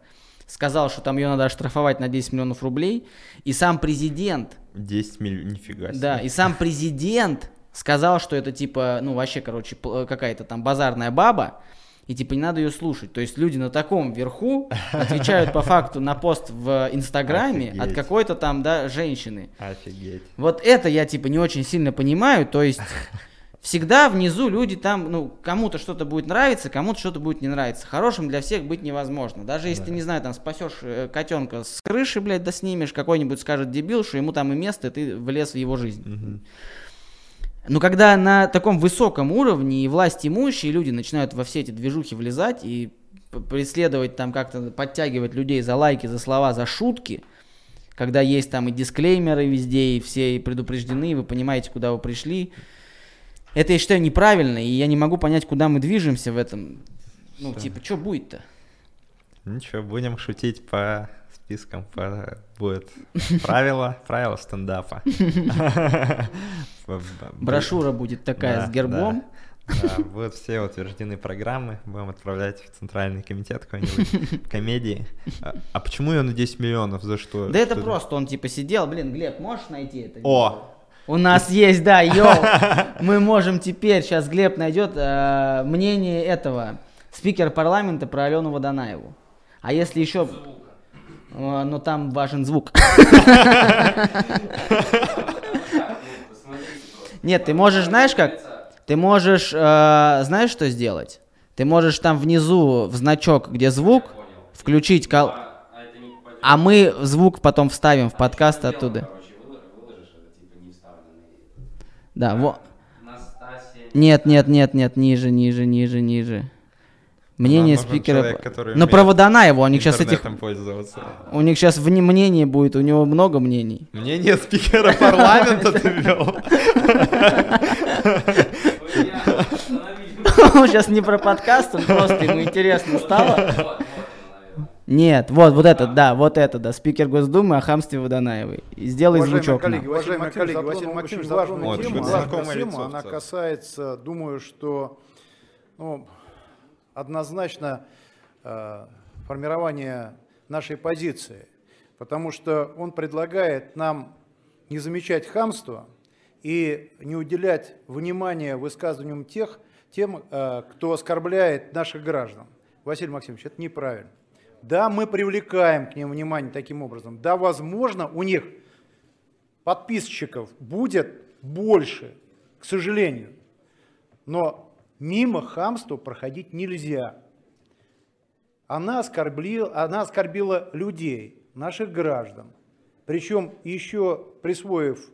сказал, что там ее надо оштрафовать на 10 миллионов рублей. И сам президент 10 миллионов, нифига себе. Да, и сам президент сказал, что это типа, ну вообще, короче, какая-то там базарная баба, и типа не надо ее слушать. То есть люди на таком верху отвечают по факту на пост в Инстаграме Офигеть. от какой-то там, да, женщины. Офигеть. Вот это я типа не очень сильно понимаю, то есть всегда внизу люди там, ну, кому-то что-то будет нравиться, кому-то что-то будет не нравиться. Хорошим для всех быть невозможно. Даже если да. ты, не знаю, там спасешь э, котенка с крыши, блядь, да снимешь, какой-нибудь скажет дебил, что ему там и место, и ты влез в его жизнь. Угу. Но когда на таком высоком уровне и власть имущие люди начинают во все эти движухи влезать и преследовать там как-то, подтягивать людей за лайки, за слова, за шутки, когда есть там и дисклеймеры везде, и все предупреждены, вы понимаете, куда вы пришли, это, я считаю, неправильно, и я не могу понять, куда мы движемся в этом. Ну, что? типа, что будет-то? Ничего, будем шутить по спискам, по... будет правила, правила стендапа. Брошюра будет такая с гербом. Да, будут все утверждены программы, будем отправлять в Центральный комитет какой-нибудь комедии. А, а почему ее на 10 миллионов? За что? Да это просто он типа сидел, блин, Глеб, можешь найти это? О, у нас есть, да, йоу. Мы можем теперь, сейчас Глеб найдет э, мнение этого спикера парламента про Алену Водонаеву. А если еще... Э, но там важен звук. Нет, ты можешь, знаешь как? Ты можешь, э, знаешь, что сделать? Ты можешь там внизу в значок, где звук, включить кол... А мы звук потом вставим в подкаст оттуда. Да, вот. Нет, нет, нет, нет, ниже, ниже, ниже, ниже. Мнение Нам спикера. человек, Но умеет про Водонаева, у них сейчас этих... пользоваться. У них сейчас мнение будет, у него много мнений. Мнение спикера парламента ты ввел. Он сейчас не про подкаст, он просто ему интересно стало. Нет, вот, вот это, да, вот это, да, спикер Госдумы о хамстве Водонаевой. И Сделай Уважаемые звучок коллеги, нам. уважаемые коллеги, затронул Василий очень Максимович важную важную Вот, тему. вы а знакомое эта тема, лицо в она касается, думаю, что ну, однозначно э, формирования нашей позиции, потому что он предлагает нам не замечать хамство и не уделять внимания высказываниям тех, тем, э, кто оскорбляет наших граждан. Василий Максимович, это неправильно. Да, мы привлекаем к ним внимание таким образом. Да, возможно, у них подписчиков будет больше, к сожалению. Но мимо хамства проходить нельзя. Она оскорбила, она оскорбила людей, наших граждан. Причем еще присвоив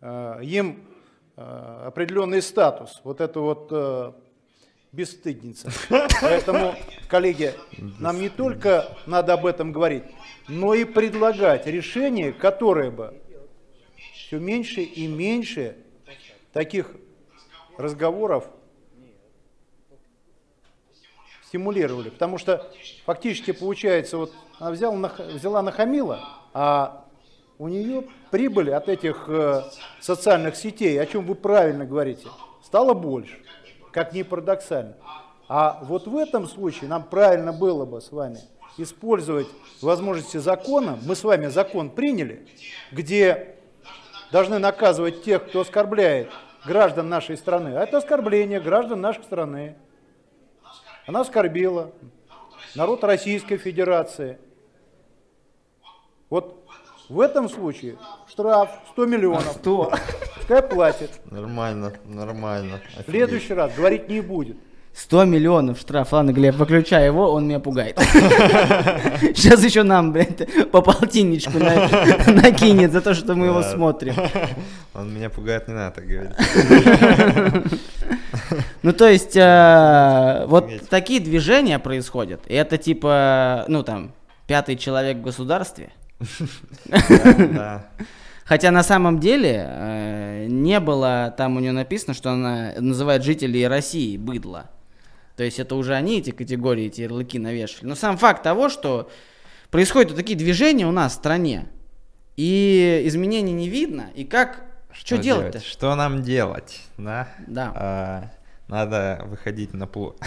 э, им э, определенный статус. Вот это вот э, бесстыдница. Поэтому, коллеги, нам не только надо об этом говорить, но и предлагать решение, которое бы все меньше и меньше таких разговоров стимулировали. Потому что фактически получается, вот она взяла, нах- взяла нахамила, а у нее прибыли от этих э, социальных сетей, о чем вы правильно говорите, стало больше, как ни парадоксально. А вот в этом случае нам правильно было бы с вами использовать возможности закона. Мы с вами закон приняли, где должны наказывать тех, кто оскорбляет граждан нашей страны. А это оскорбление граждан нашей страны. Она оскорбила народ Российской Федерации. Вот в этом случае штраф 100 миллионов. Что? Пускай платит. Нормально, нормально. В следующий раз говорить не будет. 100 миллионов штраф. Ладно, Глеб, выключай его, он меня пугает. Сейчас еще нам, блядь, по полтинничку на- накинет за то, что мы его смотрим. Он меня пугает, не надо так говорить. Ну, то есть, э, вот такие движения происходят. И это типа, ну, там, пятый человек в государстве. Хотя на самом деле э, не было, там у нее написано, что она называет жителей России быдло. То есть это уже они эти категории, эти ярлыки навешали. Но сам факт того, что происходят вот такие движения у нас в стране, и изменений не видно, и как, что, делать-то? Что нам делать, да? Да. А, надо выходить на пло...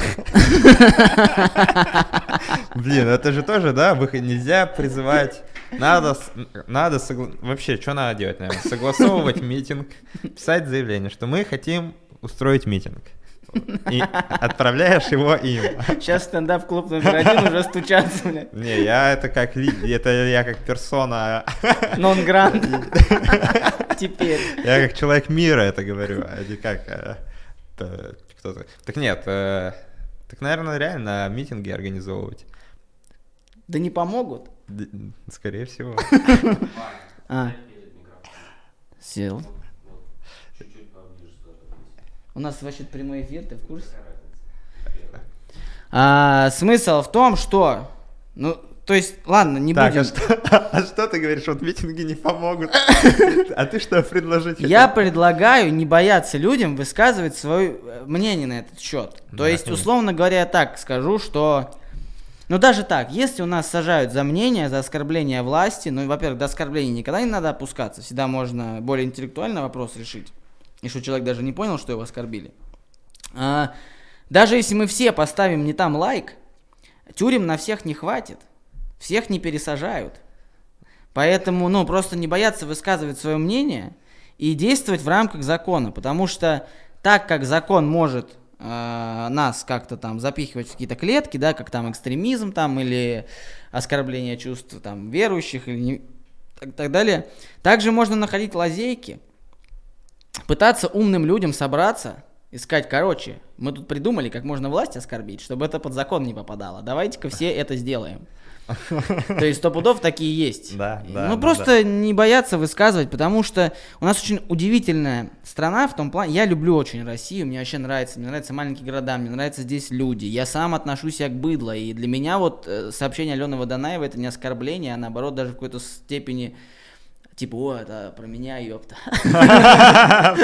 Блин, это же тоже, да, нельзя призывать. Надо, надо согла- вообще, что надо делать, наверное? Согласовывать митинг, писать заявление, что мы хотим устроить митинг. И отправляешь его им. Сейчас стендап-клуб номер один уже стучатся, блядь. Не, я это как это я как персона, Нон-грант. Теперь. я как человек мира это говорю, а не как э, кто-то. Так нет, э, так, наверное, реально митинги организовывать. Да не помогут. Скорее всего. А. Сел. У нас вообще прямой эфир, ты в курсе? А, смысл в том, что... Ну, то есть, ладно, не Так, будем... а что, а что ты говоришь, вот митинги не помогут? А ты что предложить Я предлагаю не бояться людям высказывать свое э, мнение на этот счет. То есть, условно говоря, я так скажу, что... Ну, даже так, если у нас сажают за мнение, за оскорбление власти, ну, во-первых, до оскорбления никогда не надо опускаться, всегда можно более интеллектуально вопрос решить. И что человек даже не понял, что его оскорбили. А, даже если мы все поставим не там лайк, тюрем на всех не хватит. Всех не пересажают. Поэтому, ну, просто не бояться высказывать свое мнение и действовать в рамках закона. Потому что так как закон может нас как-то там запихивать в какие-то клетки, да, как там экстремизм там или оскорбление чувств там верующих или не- так, так далее, также можно находить лазейки, пытаться умным людям собраться, искать, короче, мы тут придумали, как можно власть оскорбить, чтобы это под закон не попадало. Давайте-ка все это сделаем. То есть сто пудов такие есть. Да, да, Ну да, просто не бояться высказывать, потому что у нас очень удивительная страна в том плане. Я люблю очень Россию, мне вообще нравится, мне нравятся маленькие города, мне нравятся здесь люди. Я сам отношусь себя к быдло, и для меня вот э, сообщение Алены Водонаевой это не оскорбление, а наоборот даже в какой-то степени типа, о, это про меня, ёпта.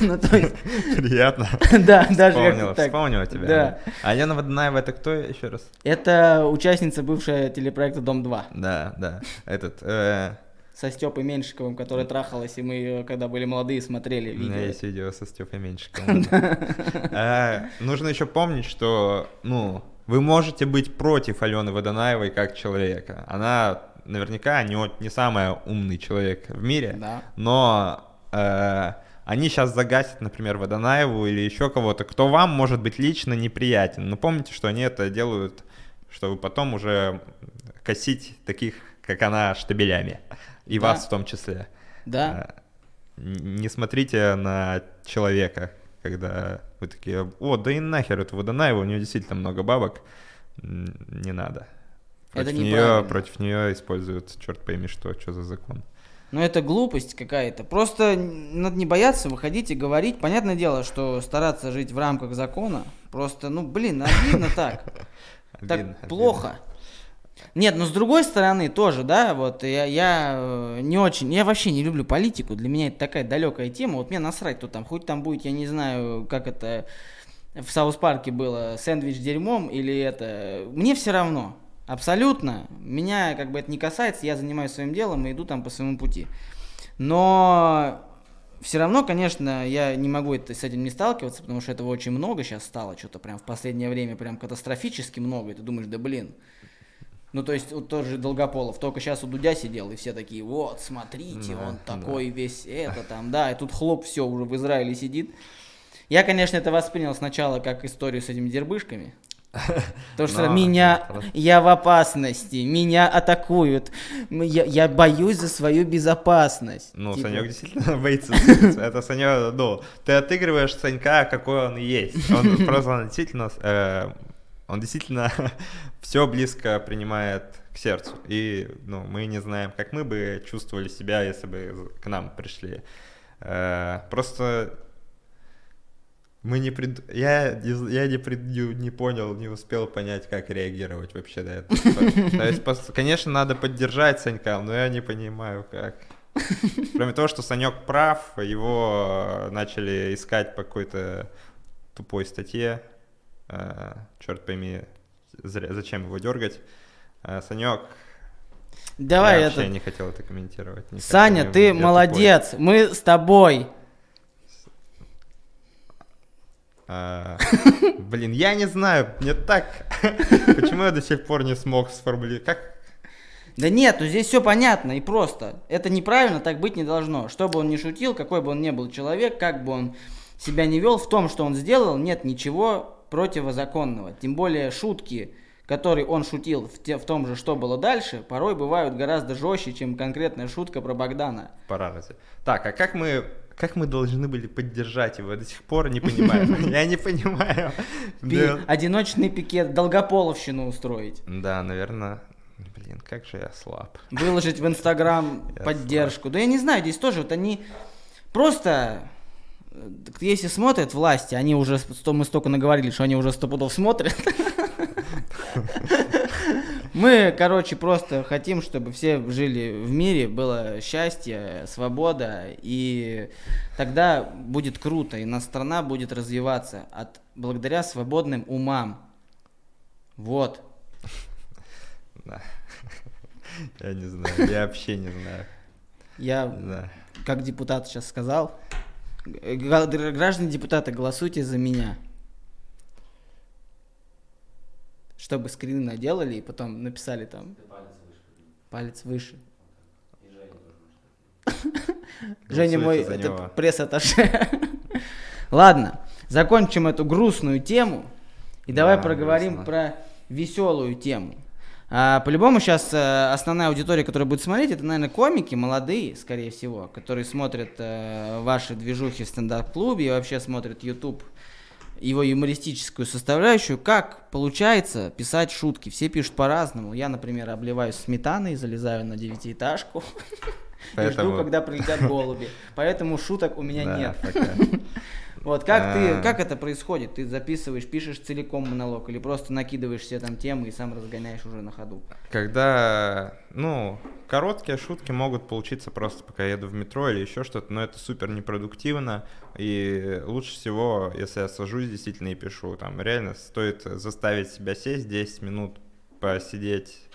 Ну, то есть, Приятно. Да, даже как-то так. вспомнила тебя. Да. А Лена Водонаева это кто еще раз? Это участница бывшая телепроекта «Дом-2» Да, да. Этот, э, со Степой Меньшиковым, которая трахалась, и мы ее, когда были молодые, смотрели у меня видео. есть видео со Степой Меньшиковым. Э, Нужно еще помнить, что, ну, вы можете быть против Алены Водонаевой как человека. Она наверняка не, не самый умный человек в мире, Да. но э, они сейчас загасят, например, Водонаеву или еще кого-то, кто вам может быть лично неприятен. Но помните, что они это делают, чтобы потом уже косить таких, как она, штабелями. И Да. вас в том числе. Да. Э, Не смотрите на человека, когда вы такие, о, да и нахер эту Водонаеву, у нее действительно много бабок. Не надо. Это Против нее, неправильно. против нее используют, черт пойми, что, что за закон. Но это глупость какая-то. Просто надо не бояться выходить и говорить. Понятное дело, что стараться жить в рамках закона. Просто, ну, блин, обидно так. Так плохо. Нет, но с другой стороны тоже, да, вот я, я э, не очень, я вообще не люблю политику, для меня это такая далекая тема, вот мне насрать, кто там, хоть там будет, я не знаю, как это в South Park е было, сэндвич дерьмом или это, мне все равно, абсолютно, меня как бы это не касается, я занимаюсь своим делом и иду там по своему пути. Но все равно, конечно, я не могу это, с этим не сталкиваться, потому что этого очень много сейчас стало, что-то прям в последнее время прям катастрофически много, и ты думаешь, да блин. Ну, то есть, вот тот же Долгополов, только сейчас у Дудя сидел, и все такие, вот, смотрите, Да, он да. такой весь это там, да, и тут хлоп, все, уже в Израиле сидит. Я, конечно, это воспринял сначала как историю с этими дербышками. Потому что Но меня, я в опасности, меня атакуют, я, я боюсь за свою безопасность. Ну, Типа, Санек действительно боится. Это Санек, ну, ты отыгрываешь Санька, какой он есть. Он просто он действительно, э, он действительно все близко принимает к сердцу. И, ну, мы не знаем, как мы бы чувствовали себя, если бы к нам пришли. Э, Просто мы не пред... я, я не, пред- не, понял, не успел понять, как реагировать вообще на это. То есть, конечно, надо поддержать Санька, но я не понимаю, как. Кроме того, что Санек прав, его э, начали искать по какой-то тупой статье. Э, Черт пойми, зачем его дергать. Э, Санек, Давай я это. вообще не хотел это комментировать. Саня, ты тупой. молодец, мы с тобой. А, Блин, я не знаю, мне так... Почему я до сих пор не смог сформулировать? Как... Да нет, ну здесь все понятно и просто. Это неправильно, так быть не должно. Что бы он ни шутил, какой бы он ни был человек, как бы он себя не вел, в том, что он сделал, нет ничего противозаконного. Тем более шутки, которые он шутил в, те- в том же, что было дальше, порой бывают гораздо жестче, чем конкретная шутка про Богдана. Пора разве. Так, а как мы... Как мы должны были поддержать его? Я до сих пор не понимаю. Я не понимаю. Одиночный пикет, долгополовщину устроить. Да, наверное... Блин, как же я слаб. выложить в Инстаграм поддержку. Да я не знаю, здесь тоже вот они просто, э, если смотрят власти, они уже, мы столько наговорили, что они уже сто пудов смотрят. Мы, короче, просто хотим, чтобы все жили в мире, было счастье, свобода, и тогда будет круто, и наша страна будет развиваться от, благодаря свободным умам. Вот. Да. Я не знаю, я вообще не знаю. Я Да. как депутат сейчас сказал, граждане депутаты, голосуйте за меня. Чтобы скрины наделали и потом написали там палец выше. Женя мой, это пресс-атташе. Ладно, закончим эту грустную тему и давай Да, проговорим про веселую тему. А, по-любому сейчас основная аудитория, которая будет смотреть, это, наверное, комики молодые, скорее всего, которые смотрят э, ваши движухи в стендап-клубе и вообще смотрят YouTube его юмористическую составляющую, как получается писать шутки. Все пишут по-разному. Я, например, обливаюсь сметаной, залезаю на девятиэтажку и жду, когда прилетят голуби. Поэтому шуток у меня нет. Вот как ты, а. как это происходит? Ты записываешь, пишешь целиком монолог или просто накидываешь все там темы и сам разгоняешь уже на ходу? Когда, ну, короткие шутки могут получиться просто пока еду в метро или еще что-то, но это супер непродуктивно. И лучше всего, если я сажусь действительно и пишу, там реально стоит заставить себя сесть 10 минут, посидеть,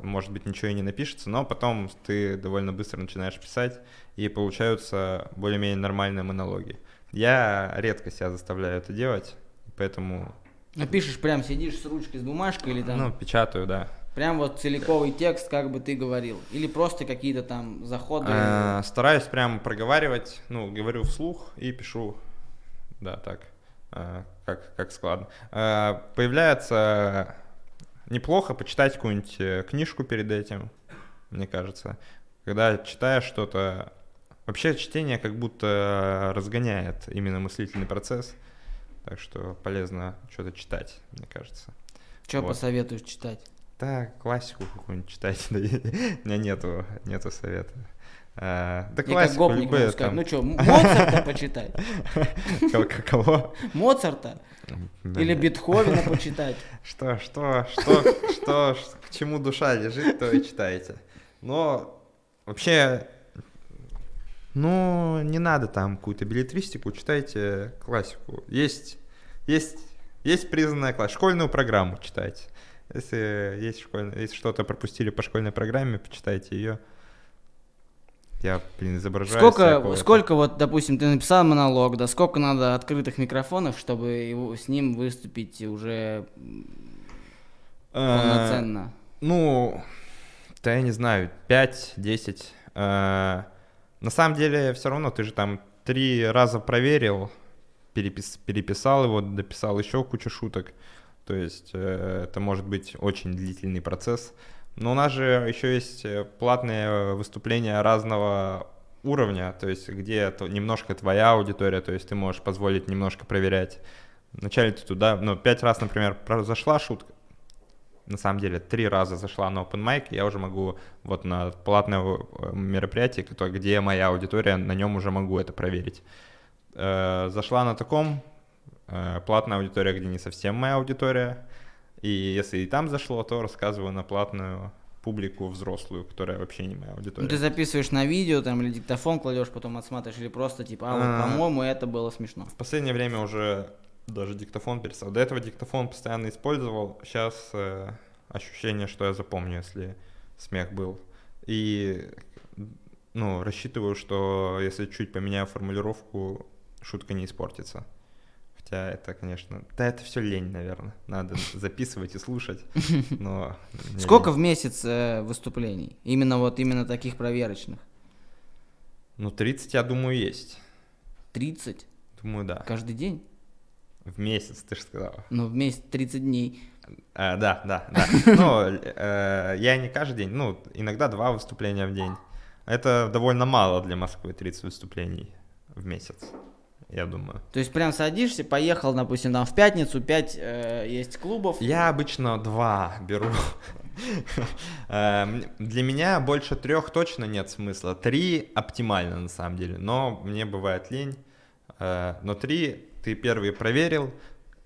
может быть, ничего и не напишется, но потом ты довольно быстро начинаешь писать, и получаются более-менее нормальные монологи. Я редко себя заставляю это делать, поэтому... Напишешь, прям сидишь с ручкой, с бумажкой или там... Ну, печатаю, да. Прям вот целиковый текст, как бы ты говорил. Или просто какие-то там заходы. А, стараюсь прям проговаривать, ну, говорю вслух и пишу. Да, так. А, как, как складно. А, появляется неплохо почитать какую-нибудь э, книжку перед этим, мне кажется. Когда читаешь что-то Вообще чтение как будто разгоняет именно мыслительный процесс, так что полезно что-то читать, мне кажется. Что вот. посоветуешь читать? Да, классику какую-нибудь читать. У меня нету, нету совета. А, да классику, любые там... Ну что, Моцарта почитать? Кого? Моцарта? Или Бетховена почитать? Что, что, что, что, к чему душа лежит, то и читайте. Но вообще ну, не надо там какую-то билетристику, читайте классику. Есть, есть, есть признанная классика. Школьную программу читайте. Если есть школьная, если что-то пропустили по школьной программе, почитайте ее. Я, блин, изображаю. Сколько, сколько вот, допустим, ты написал монолог, да, сколько надо открытых микрофонов, чтобы его, с ним выступить уже полноценно? Ну, да я не знаю, 5-10. На самом деле, все равно ты же там три раза проверил, перепис, переписал его, дописал еще кучу шуток. То есть э, это может быть очень длительный процесс. Но у нас же еще есть э, платные выступления разного уровня, то есть где то немножко твоя аудитория, то есть ты можешь позволить немножко проверять. Вначале ты туда, ну, пять раз, например, произошла шутка, на самом деле три раза зашла на open mic, я уже могу вот на платное э, мероприятие, где моя аудитория, на нем уже могу это проверить. Э, зашла на таком, э, платная аудитория, где не совсем моя аудитория, и если и там зашло, то рассказываю на платную публику взрослую, которая вообще не моя аудитория. Ну, ты записываешь на видео там или диктофон кладешь, потом отсматриваешь, или просто типа, а, вот, по-моему, это было смешно. В последнее время уже даже диктофон перестал. До этого диктофон постоянно использовал. Сейчас э, ощущение, что я запомню, если смех был. И ну, рассчитываю, что если чуть поменяю формулировку, шутка не испортится. Хотя это, конечно, да, это все лень, наверное. Надо записывать и слушать. Но сколько в месяц э, выступлений? Именно вот именно таких проверочных? Ну, 30, я думаю, есть. 30? Думаю, да. Каждый день? В месяц, ты же сказал. Ну, в месяц 30 дней. А, да, да, да. Ну, э, я не каждый день, ну, иногда два выступления в день. Это довольно мало для Москвы, 30 выступлений в месяц, я думаю. То есть прям садишься, поехал, допустим, там в пятницу, 5 э, есть клубов? Я обычно два беру. Эм, для меня больше трех точно нет смысла. Три оптимально на самом деле, но мне бывает лень. Э, но три ты первый проверил,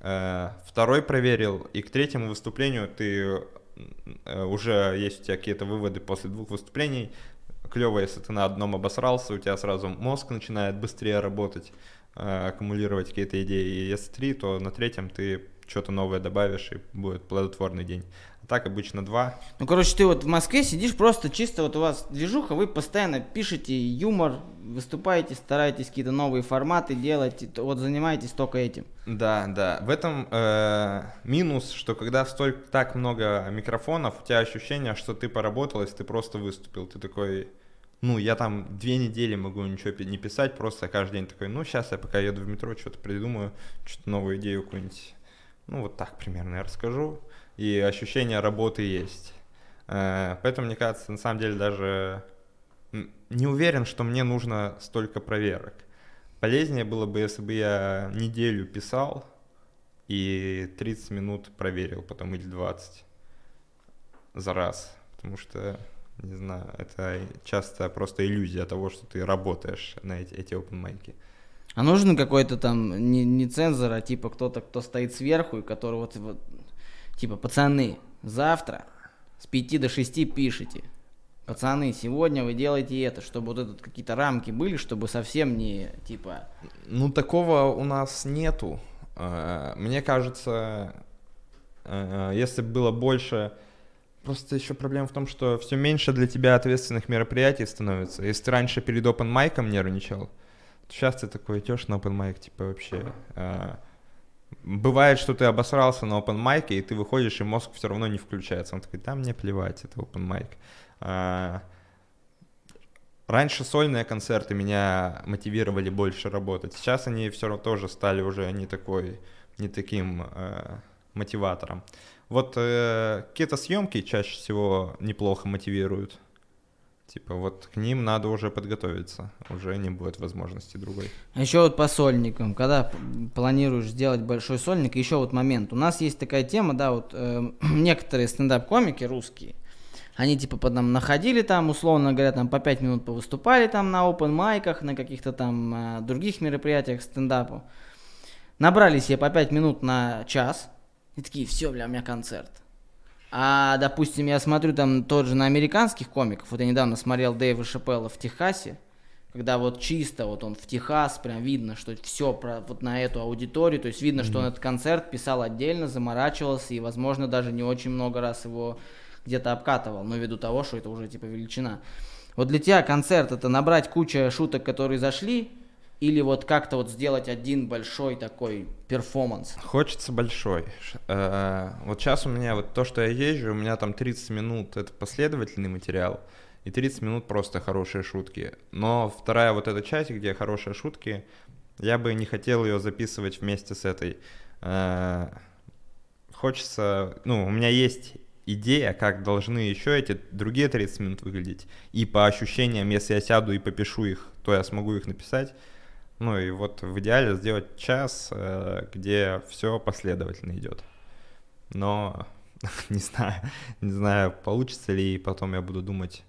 э, второй проверил, и к третьему выступлению ты э, уже есть у тебя какие-то выводы после двух выступлений. Клево, если ты на одном обосрался, у тебя сразу мозг начинает быстрее работать, э, аккумулировать какие-то идеи. И если три, то на третьем ты что-то новое добавишь, и будет плодотворный день так обычно два. Ну, короче, ты вот в Москве сидишь просто чисто, вот у вас движуха, вы постоянно пишете юмор, выступаете, стараетесь какие-то новые форматы делать, вот занимаетесь только этим. Да, да. В этом э, минус, что когда столько так много микрофонов, у тебя ощущение, что ты поработал, если ты просто выступил, ты такой, ну, я там две недели могу ничего не писать, просто каждый день такой, ну, сейчас я пока еду в метро, что-то придумаю, что-то новую идею какую-нибудь, ну, вот так примерно я расскажу и ощущение работы есть. Э, поэтому, мне кажется, на самом деле даже не уверен, что мне нужно столько проверок. Полезнее было бы, если бы я неделю писал, и 30 минут проверил потом или 20 за раз, потому что, не знаю, это часто просто иллюзия того, что ты работаешь на эти, эти open майки. А нужен какой-то там не, не цензор, а типа кто-то, кто стоит сверху и который вот, вот типа, пацаны, завтра с 5 до 6 пишите. Пацаны, сегодня вы делаете это, чтобы вот этот какие-то рамки были, чтобы совсем не типа. Ну, такого у нас нету. Э, мне кажется, э, если бы было больше Просто еще проблема в том, что все меньше для тебя ответственных мероприятий становится. Если ты раньше перед open майком нервничал, то сейчас ты такой идешь на open майк, типа вообще... Э, бывает, что ты обосрался на open майке, и ты выходишь, и мозг все равно не включается. Он такой, да, мне плевать, это open майк. Раньше сольные концерты меня мотивировали больше работать. Сейчас они все равно тоже стали уже не такой, не таким э, мотиватором. Вот э, какие-то съемки чаще всего неплохо мотивируют. Типа вот к ним надо уже подготовиться, уже не будет возможности другой. А еще вот по сольникам, когда планируешь сделать большой сольник, еще вот момент. У нас есть такая тема, да, вот э, некоторые стендап-комики русские, они типа по нам находили там, условно говоря, там по 5 минут повыступали там на open майках, на каких-то там э, других мероприятиях стендапу. Набрали себе по 5 минут на час, и такие, все, бля, у меня концерт. А, допустим, я смотрю там тот же на американских комиков. Вот я недавно смотрел Дэйва Шапелла в Техасе, когда вот чисто вот он в Техас, прям видно, что все про вот на эту аудиторию, то есть видно, mm-hmm. что он этот концерт писал отдельно, заморачивался и, возможно, даже не очень много раз его где-то обкатывал, но ввиду того, что это уже типа величина. Вот для тебя концерт это набрать кучу шуток, которые зашли, или вот как-то вот сделать один большой такой перформанс? Хочется большой. Э, вот сейчас у меня вот то, что я езжу, у меня там 30 минут это последовательный материал, и 30 минут просто хорошие шутки. Но вторая вот эта часть, где хорошие шутки, я бы не хотел ее записывать вместе с этой. Э, хочется, ну, у меня есть идея, как должны еще эти другие 30 минут выглядеть. И по ощущениям, если я сяду и попишу их, то я смогу их написать. Ну и вот в идеале сделать час, э, где все последовательно идет. Но не знаю, не знаю, получится ли, и потом я буду думать,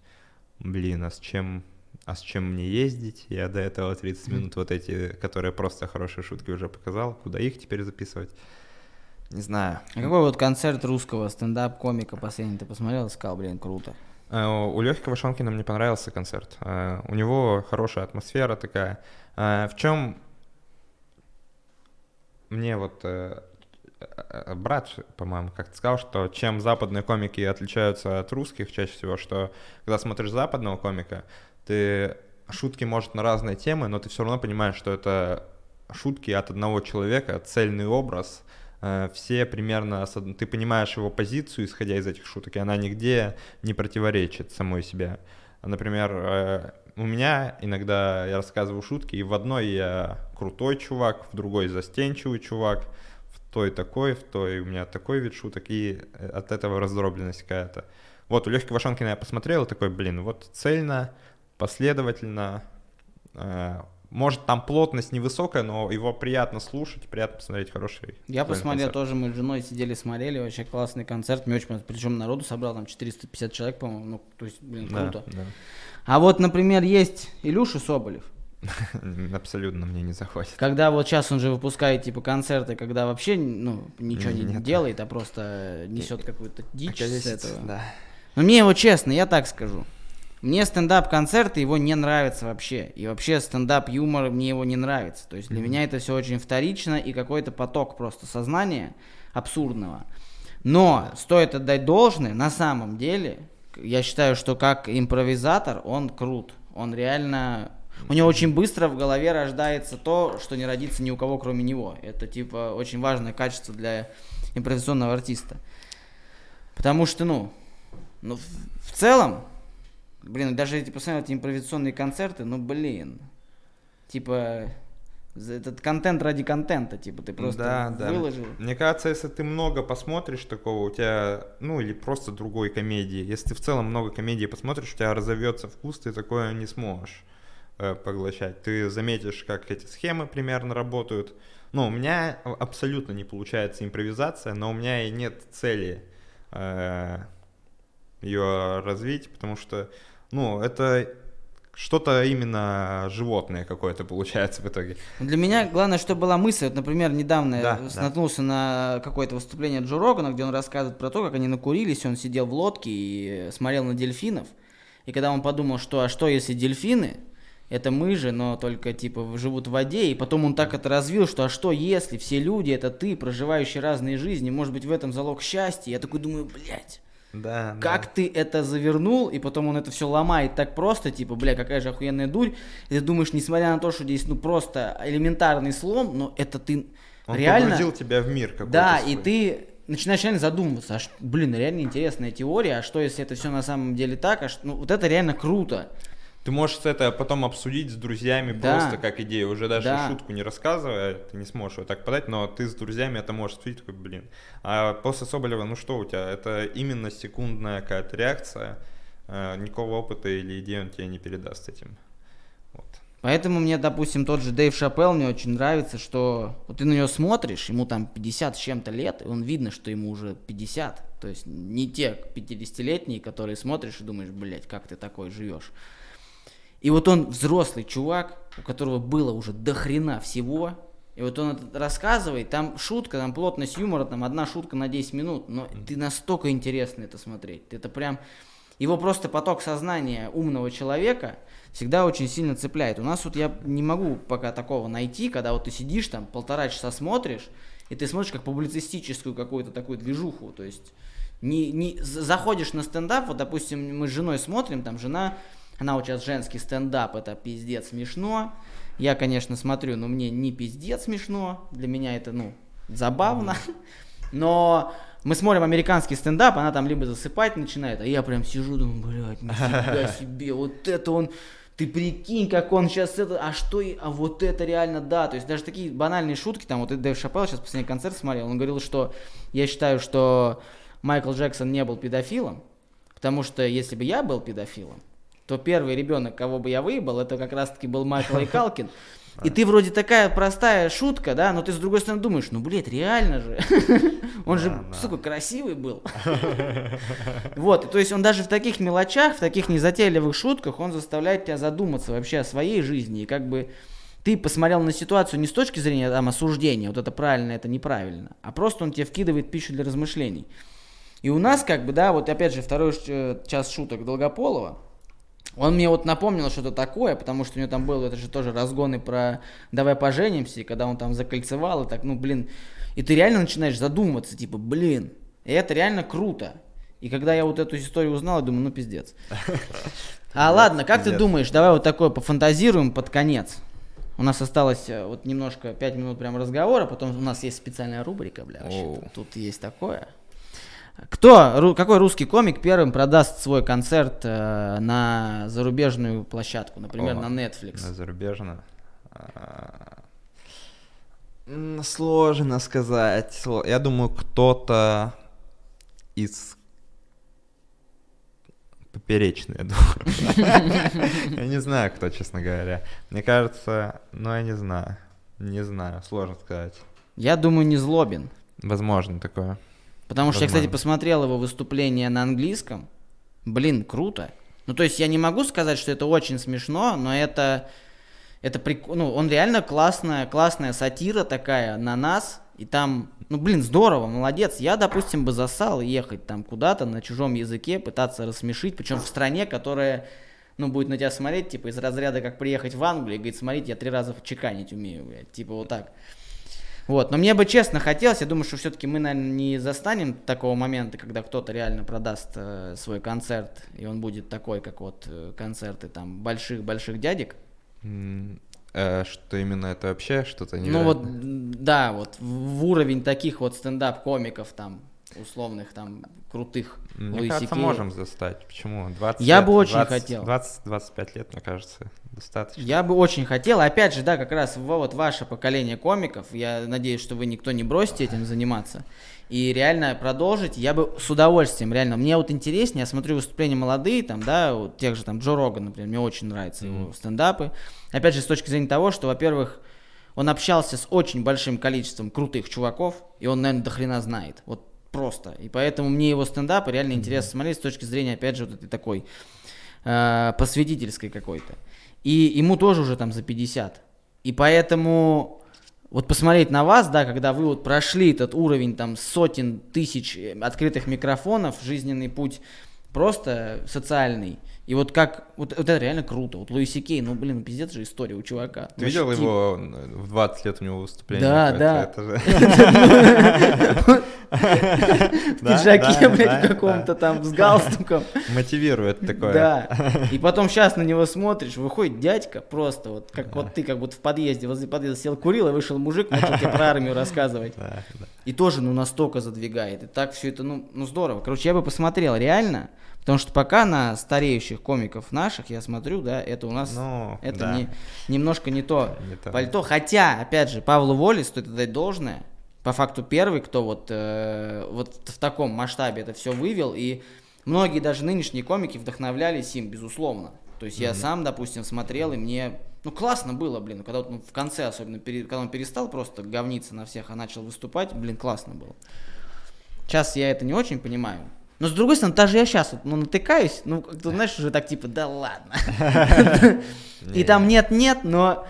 блин, а с чем, а с чем мне ездить? Я до этого 30 минут вот эти, которые просто хорошие шутки уже показал, куда их теперь записывать? Не знаю. А какой вот концерт русского стендап-комика последний ты посмотрел и сказал, блин, круто? Э, у Лехи Квашонкина мне понравился концерт. Э, у него хорошая атмосфера такая. А, в чем мне вот э, э, брат, по-моему, как-то сказал, что чем западные комики отличаются от русских чаще всего, что когда смотришь западного комика, ты шутки может на разные темы, но ты все равно понимаешь, что это шутки от одного человека, цельный образ, э, все примерно, ты понимаешь его позицию, исходя из этих шуток, и она нигде не противоречит самой себе. Например, у меня иногда я рассказываю шутки, и в одной я крутой чувак, в другой застенчивый чувак, в той такой, в той у меня такой вид шуток, и э, от этого раздробленность какая-то. Вот у Лехи Вашонкина я посмотрел, такой, блин, вот цельно, последовательно, э, может, там плотность невысокая, но его приятно слушать, приятно посмотреть хороший. Я посмотрел концерт. тоже, мы с женой сидели, смотрели, вообще классный концерт, мне очень понравилось. Причем народу собрал там 450 человек, по-моему, ну, то есть, блин, круто. Да, да. А вот, например, есть Илюша Соболев. Абсолютно мне не заходит. Когда вот сейчас он же выпускает типа концерты, когда вообще ну, ничего не делает, а просто несет какую-то дичь с этого. Да. Но мне его честно, я так скажу. Мне стендап-концерты его не нравятся вообще. И вообще стендап-юмор мне его не нравится. То есть для mm-hmm. меня это все очень вторично и какой-то поток просто сознания абсурдного. Но стоит отдать должное, на самом деле, я считаю, что как импровизатор он крут. Он реально... У него очень быстро в голове рождается то, что не родится ни у кого, кроме него. Это, типа, очень важное качество для импровизационного артиста. Потому что, ну, ну в, в целом, блин, даже эти посмотреть импровизационные концерты, ну, блин, типа, этот контент ради контента, типа ты просто да, да. выложил. Мне кажется, если ты много посмотришь такого, у тебя, ну или просто другой комедии, если ты в целом много комедий посмотришь, у тебя разовьется вкус, ты такое не сможешь э, поглощать. Ты заметишь, как эти схемы примерно работают, Ну, у меня абсолютно не получается импровизация, но у меня и нет цели э, ее развить, потому что, ну, это что-то именно животное какое-то получается в итоге. Для меня главное, что была мысль. Вот, например, недавно Да, я наткнулся на какое-то выступление Джо Рогана, где он рассказывает про то, как они накурились, он сидел в лодке и смотрел на дельфинов. И когда он подумал, что а что если дельфины, это мы же, но только типа живут в воде, и потом он так это развил, что а что если все люди, это ты, проживающий разные жизни, может быть в этом залог счастья. Я такой думаю, блядь. Да. Как да. ты это завернул, и потом он это все ломает так просто, типа, бля, какая же охуенная дурь. И ты думаешь, несмотря на то, что здесь, ну, просто элементарный слом, но это ты Он реально... погрузил тебя в мир какой-то. Да, и свой. ты начинаешь реально задумываться, а ш- блин, реально интересная теория, а что если это все на самом деле так, а ш- ну, вот это реально круто. Ты можешь это потом обсудить с друзьями Да. просто как идею, уже даже Да. шутку не рассказывая, ты не сможешь ее так подать, но ты с друзьями это можешь обсудить, такой, блин. А после Соболева, ну что у тебя, это именно секундная какая-то реакция, э, никакого опыта или идеи он тебе не передаст этим. Вот. Поэтому мне, допустим, тот же Дэйв Шапелл мне очень нравится, что вот ты на него смотришь, ему там 50 с чем-то лет, и он видно, что ему уже 50. То есть не те 50-летние, которые смотришь и думаешь, блядь, как ты такой живешь. И вот он взрослый чувак, у которого было уже до хрена всего, и вот он это рассказывает, там шутка, там плотность юмора, там одна шутка на 10 минут, но ты настолько интересно это смотреть. Это прям... Его просто поток сознания умного человека всегда очень сильно цепляет. У нас вот я не могу пока такого найти, когда вот ты сидишь там полтора часа смотришь, и ты смотришь как публицистическую какую-то такую движуху, то есть не, не заходишь на стендап, вот допустим мы с женой смотрим, там жена, она вот сейчас женский стендап, это пиздец смешно. Я, конечно, смотрю, но мне не пиздец смешно, для меня это, ну, забавно. Но мы смотрим американский стендап, она там либо засыпать начинает, а я прям сижу, думаю, блядь, нифига себе, вот это он, ты прикинь, как он сейчас это, а что, а вот это реально да, то есть даже такие банальные шутки, там вот Дэйв Шапелл сейчас последний концерт смотрел, он говорил, что я считаю, что Майкл Джексон не был педофилом, потому что если бы я был педофилом, то первый ребенок, кого бы я выебал, это как раз-таки был Майкл Калкин. И ты вроде такая простая шутка, да, но ты с другой стороны думаешь, ну, блядь, реально же. Он же, сука, красивый был. Вот, и то есть он даже в таких мелочах, в таких незатейливых шутках, он заставляет тебя задуматься вообще о своей жизни. И как бы ты посмотрел на ситуацию не с точки зрения там, осуждения, вот это правильно, это неправильно, а просто он тебе вкидывает пищу для размышлений. И у нас как бы, да, вот опять же второй э, час шуток Долгополова, он мне вот напомнил что-то такое, потому что у него там было, это же тоже разгоны про «давай поженимся», и когда он там закольцевал, и так, ну, блин, и ты реально начинаешь задумываться, типа, блин, и это реально круто. И когда я вот эту историю узнал, я думаю, ну, пиздец. А ладно, как ты думаешь, давай вот такое пофантазируем под конец. У нас осталось э, вот немножко, 5 минут прям разговора, потом у нас есть специальная рубрика, бля, вообще. Тут есть такое. Кто, какой русский комик первым продаст свой концерт э, на зарубежную площадку, например, О, на Netflix? На зарубежно. А, Сложно сказать. Я думаю, кто-то из поперечный, я думаю. Я не знаю, кто, честно говоря. Мне кажется, ну я не знаю. Не знаю, сложно сказать. Я думаю, не злобин. Возможно такое. Потому что я, кстати, Возможно. посмотрел его выступление на английском. Блин, круто. Ну, то есть я не могу сказать, что это очень смешно, но это, это прик... ну, он реально классная, классная сатира такая на нас. И там, ну, блин, здорово, молодец. Я, допустим, бы засал ехать там куда-то на чужом языке, пытаться рассмешить, причем в стране, которая, ну, будет на тебя смотреть, типа, из разряда, как приехать в Англию, и говорит, смотрите, я три раза чеканить умею, блядь, типа, вот так. Вот, но мне бы честно хотелось, я думаю, что все-таки мы, наверное, не застанем такого момента, когда кто-то реально продаст э, свой концерт, и он будет такой, как вот э, концерты там больших-больших дядек. Э, Что именно это вообще что-то Ну невероятное? вот, да, вот в уровень таких вот стендап-комиков там, условных там, крутых. Мне Луи кажется, Сикея. можем застать. Почему? 20 Я лет, бы очень 20, хотел. 20-25 лет, мне кажется, достаточно. Я бы очень хотел, опять же, да, как раз во- вот ваше поколение комиков, я надеюсь, что вы никто не бросите этим заниматься, и реально продолжить, я бы с удовольствием, реально, мне вот интереснее, я смотрю выступления молодые, там, да, вот тех же там Джо Роган, например, мне очень нравятся его стендапы, опять же, с точки зрения того, что, во-первых, Он общался с очень большим количеством крутых чуваков, и он, наверное, до хрена знает. Вот просто. И поэтому мне его стендапы реально интересно смотреть с точки зрения, опять же, вот этой такой э, посвятительской какой-то. И ему тоже уже там за 50. И поэтому вот посмотреть на вас, да, когда вы вот прошли этот уровень там сотен тысяч э, открытых микрофонов, жизненный путь просто социальный, и вот как, вот, вот это реально круто. Вот Луиси Кей, ну блин, пиздец же история у чувака. Ты видел Вообще, его в 20 лет у него выступление? Да, да. В пиджаке, блядь, каком-то там, с галстуком. Мотивирует такое. Да. И потом сейчас на него смотришь, выходит дядька просто, вот как вот ты как будто в подъезде, возле подъезда сел, курил, и вышел мужик, начал тебе про армию рассказывать. И тоже, ну, настолько задвигает. И так все это, ну, ну, здорово. Короче, я бы посмотрел, реально. Потому что пока на стареющих комиков наших, я смотрю, да, это у нас, Ну, это да. не, немножко не то Не то. пальто. Хотя, опять же, Павлу Воле стоит отдать должное. По факту первый, кто вот, э, вот в таком масштабе это все вывел. И многие даже нынешние комики вдохновлялись им, безусловно. То есть я сам, допустим, смотрел, и мне, ну, классно было, блин, когда вот, ну, в конце, особенно, пере- когда он перестал просто говниться на всех, а начал выступать, блин, классно было. Сейчас я это не очень понимаю. Но с другой стороны, даже я сейчас вот, ну, натыкаюсь, ну, как-то, знаешь, уже так типа, да ладно. И там нет-нет, но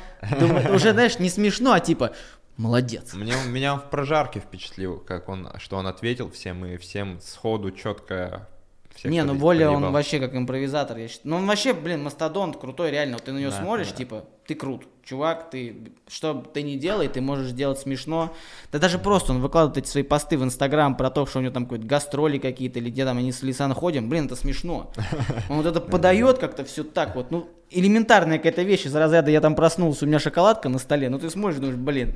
уже, знаешь, не смешно, а типа, молодец. Мне, меня он в прожарке впечатлил, как он, что он ответил всем и всем сходу четко. всех Не, ну подъ- Воля, он вообще как импровизатор, я считаю. Ну, он вообще, блин, мастодонт крутой, реально. Вот ты на него Да, смотришь, да. типа, ты крут, чувак, ты, что ты ни делай, ты можешь делать смешно. Да даже просто он выкладывает эти свои посты в Инстаграм про то, что у него там какие-то гастроли какие-то, или где там они с Лисан ходим, блин, это смешно. Он вот это подает как-то все так вот, ну, элементарная какая-то вещь из разряда, я там проснулся, у меня шоколадка на столе, ну ты смотришь, думаешь, блин,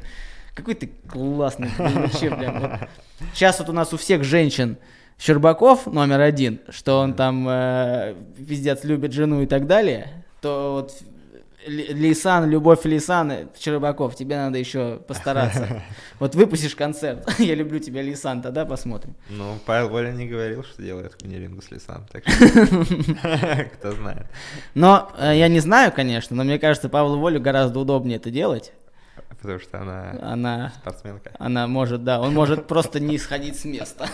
какой ты классный, блин, вообще, прям, вот. Сейчас вот у нас у всех женщин Щербаков номер один, что он там э, пиздец любит жену и так далее, то вот Лейсан, Любовь Лейсан, Щербаков, тебе надо еще постараться. Вот выпустишь концерт, я люблю тебя, Лейсан, тогда посмотрим. Ну, Павел Воля не говорил, что делает кунилингу с лесом, так что кто знает. Но э, я не знаю, конечно, но мне кажется, Павлу Волю гораздо удобнее это делать. Потому что она Она спортсменка. Она может, да, он может просто не сходить с места.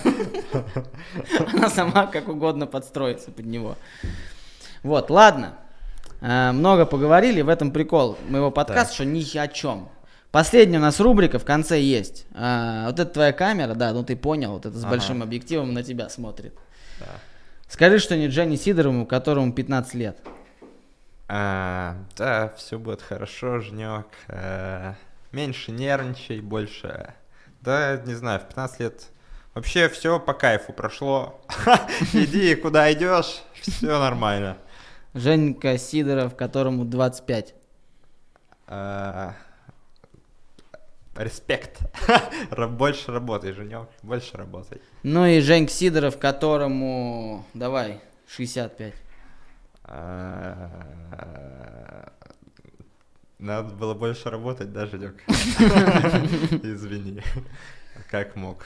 Она сама как угодно подстроится под него. Вот, ладно. Э, Много поговорили, в этом прикол моего подкаста, Так. что ни о чем. Последняя у нас рубрика в конце есть. А, Вот это твоя камера, да, ну ты понял, вот это с Ага. большим объективом на тебя смотрит. Да. Скажи что-нибудь Жене Сидорову, которому 15 лет. А, да, все будет хорошо, Женек. А, меньше нервничай, больше. Да, не знаю, в 15 лет вообще все по кайфу прошло. Иди, куда идешь, все нормально. Женька Сидоров, которому 25. А, Респект. Больше работай, Женек, больше работай. Ну и Женьк Сидоров, которому, давай, 65. А, Надо было больше работать, да, Женек? Извини. Как мог.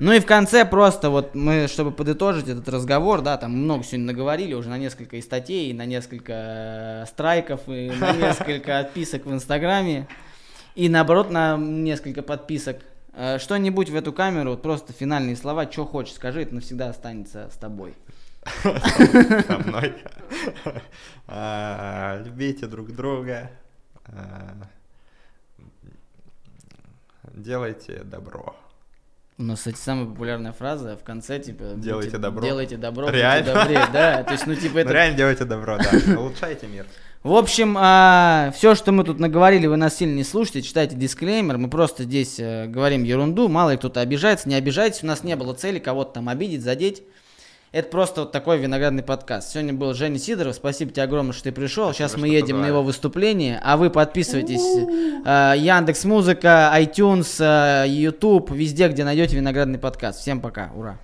Ну и в конце просто вот мы, чтобы подытожить этот разговор, да, там много сегодня наговорили уже на несколько и статей, и на несколько э, страйков, и на несколько отписок в Инстаграме, и наоборот на несколько подписок. Э, Что-нибудь в эту камеру, вот просто финальные слова, что хочешь, скажи, это навсегда останется с тобой. со мной. А, Любите друг друга. А, Делайте добро. У нас, кстати, самая популярная фраза в конце, типа... Делайте будьте- добро. Делайте добро, будьте Реально? добрее, да, то есть, ну, типа, Ну, это Реально делайте добро, да. Улучшайте мир. В общем, все, что мы тут наговорили, вы нас сильно не слушайте, читайте дисклеймер. Мы просто здесь э, говорим ерунду, мало ли кто-то обижается, не обижайтесь. У нас не было цели кого-то там обидеть, задеть. Это просто вот такой виноградный подкаст. Сегодня был Женя Сидоров. Спасибо тебе огромное, что ты пришел. Спасибо, Сейчас мы едем на позвали. его выступление, а вы подписывайтесь. э, Яндекс Музыка, iTunes, э, YouTube, везде, где найдете виноградный подкаст. Всем пока, ура.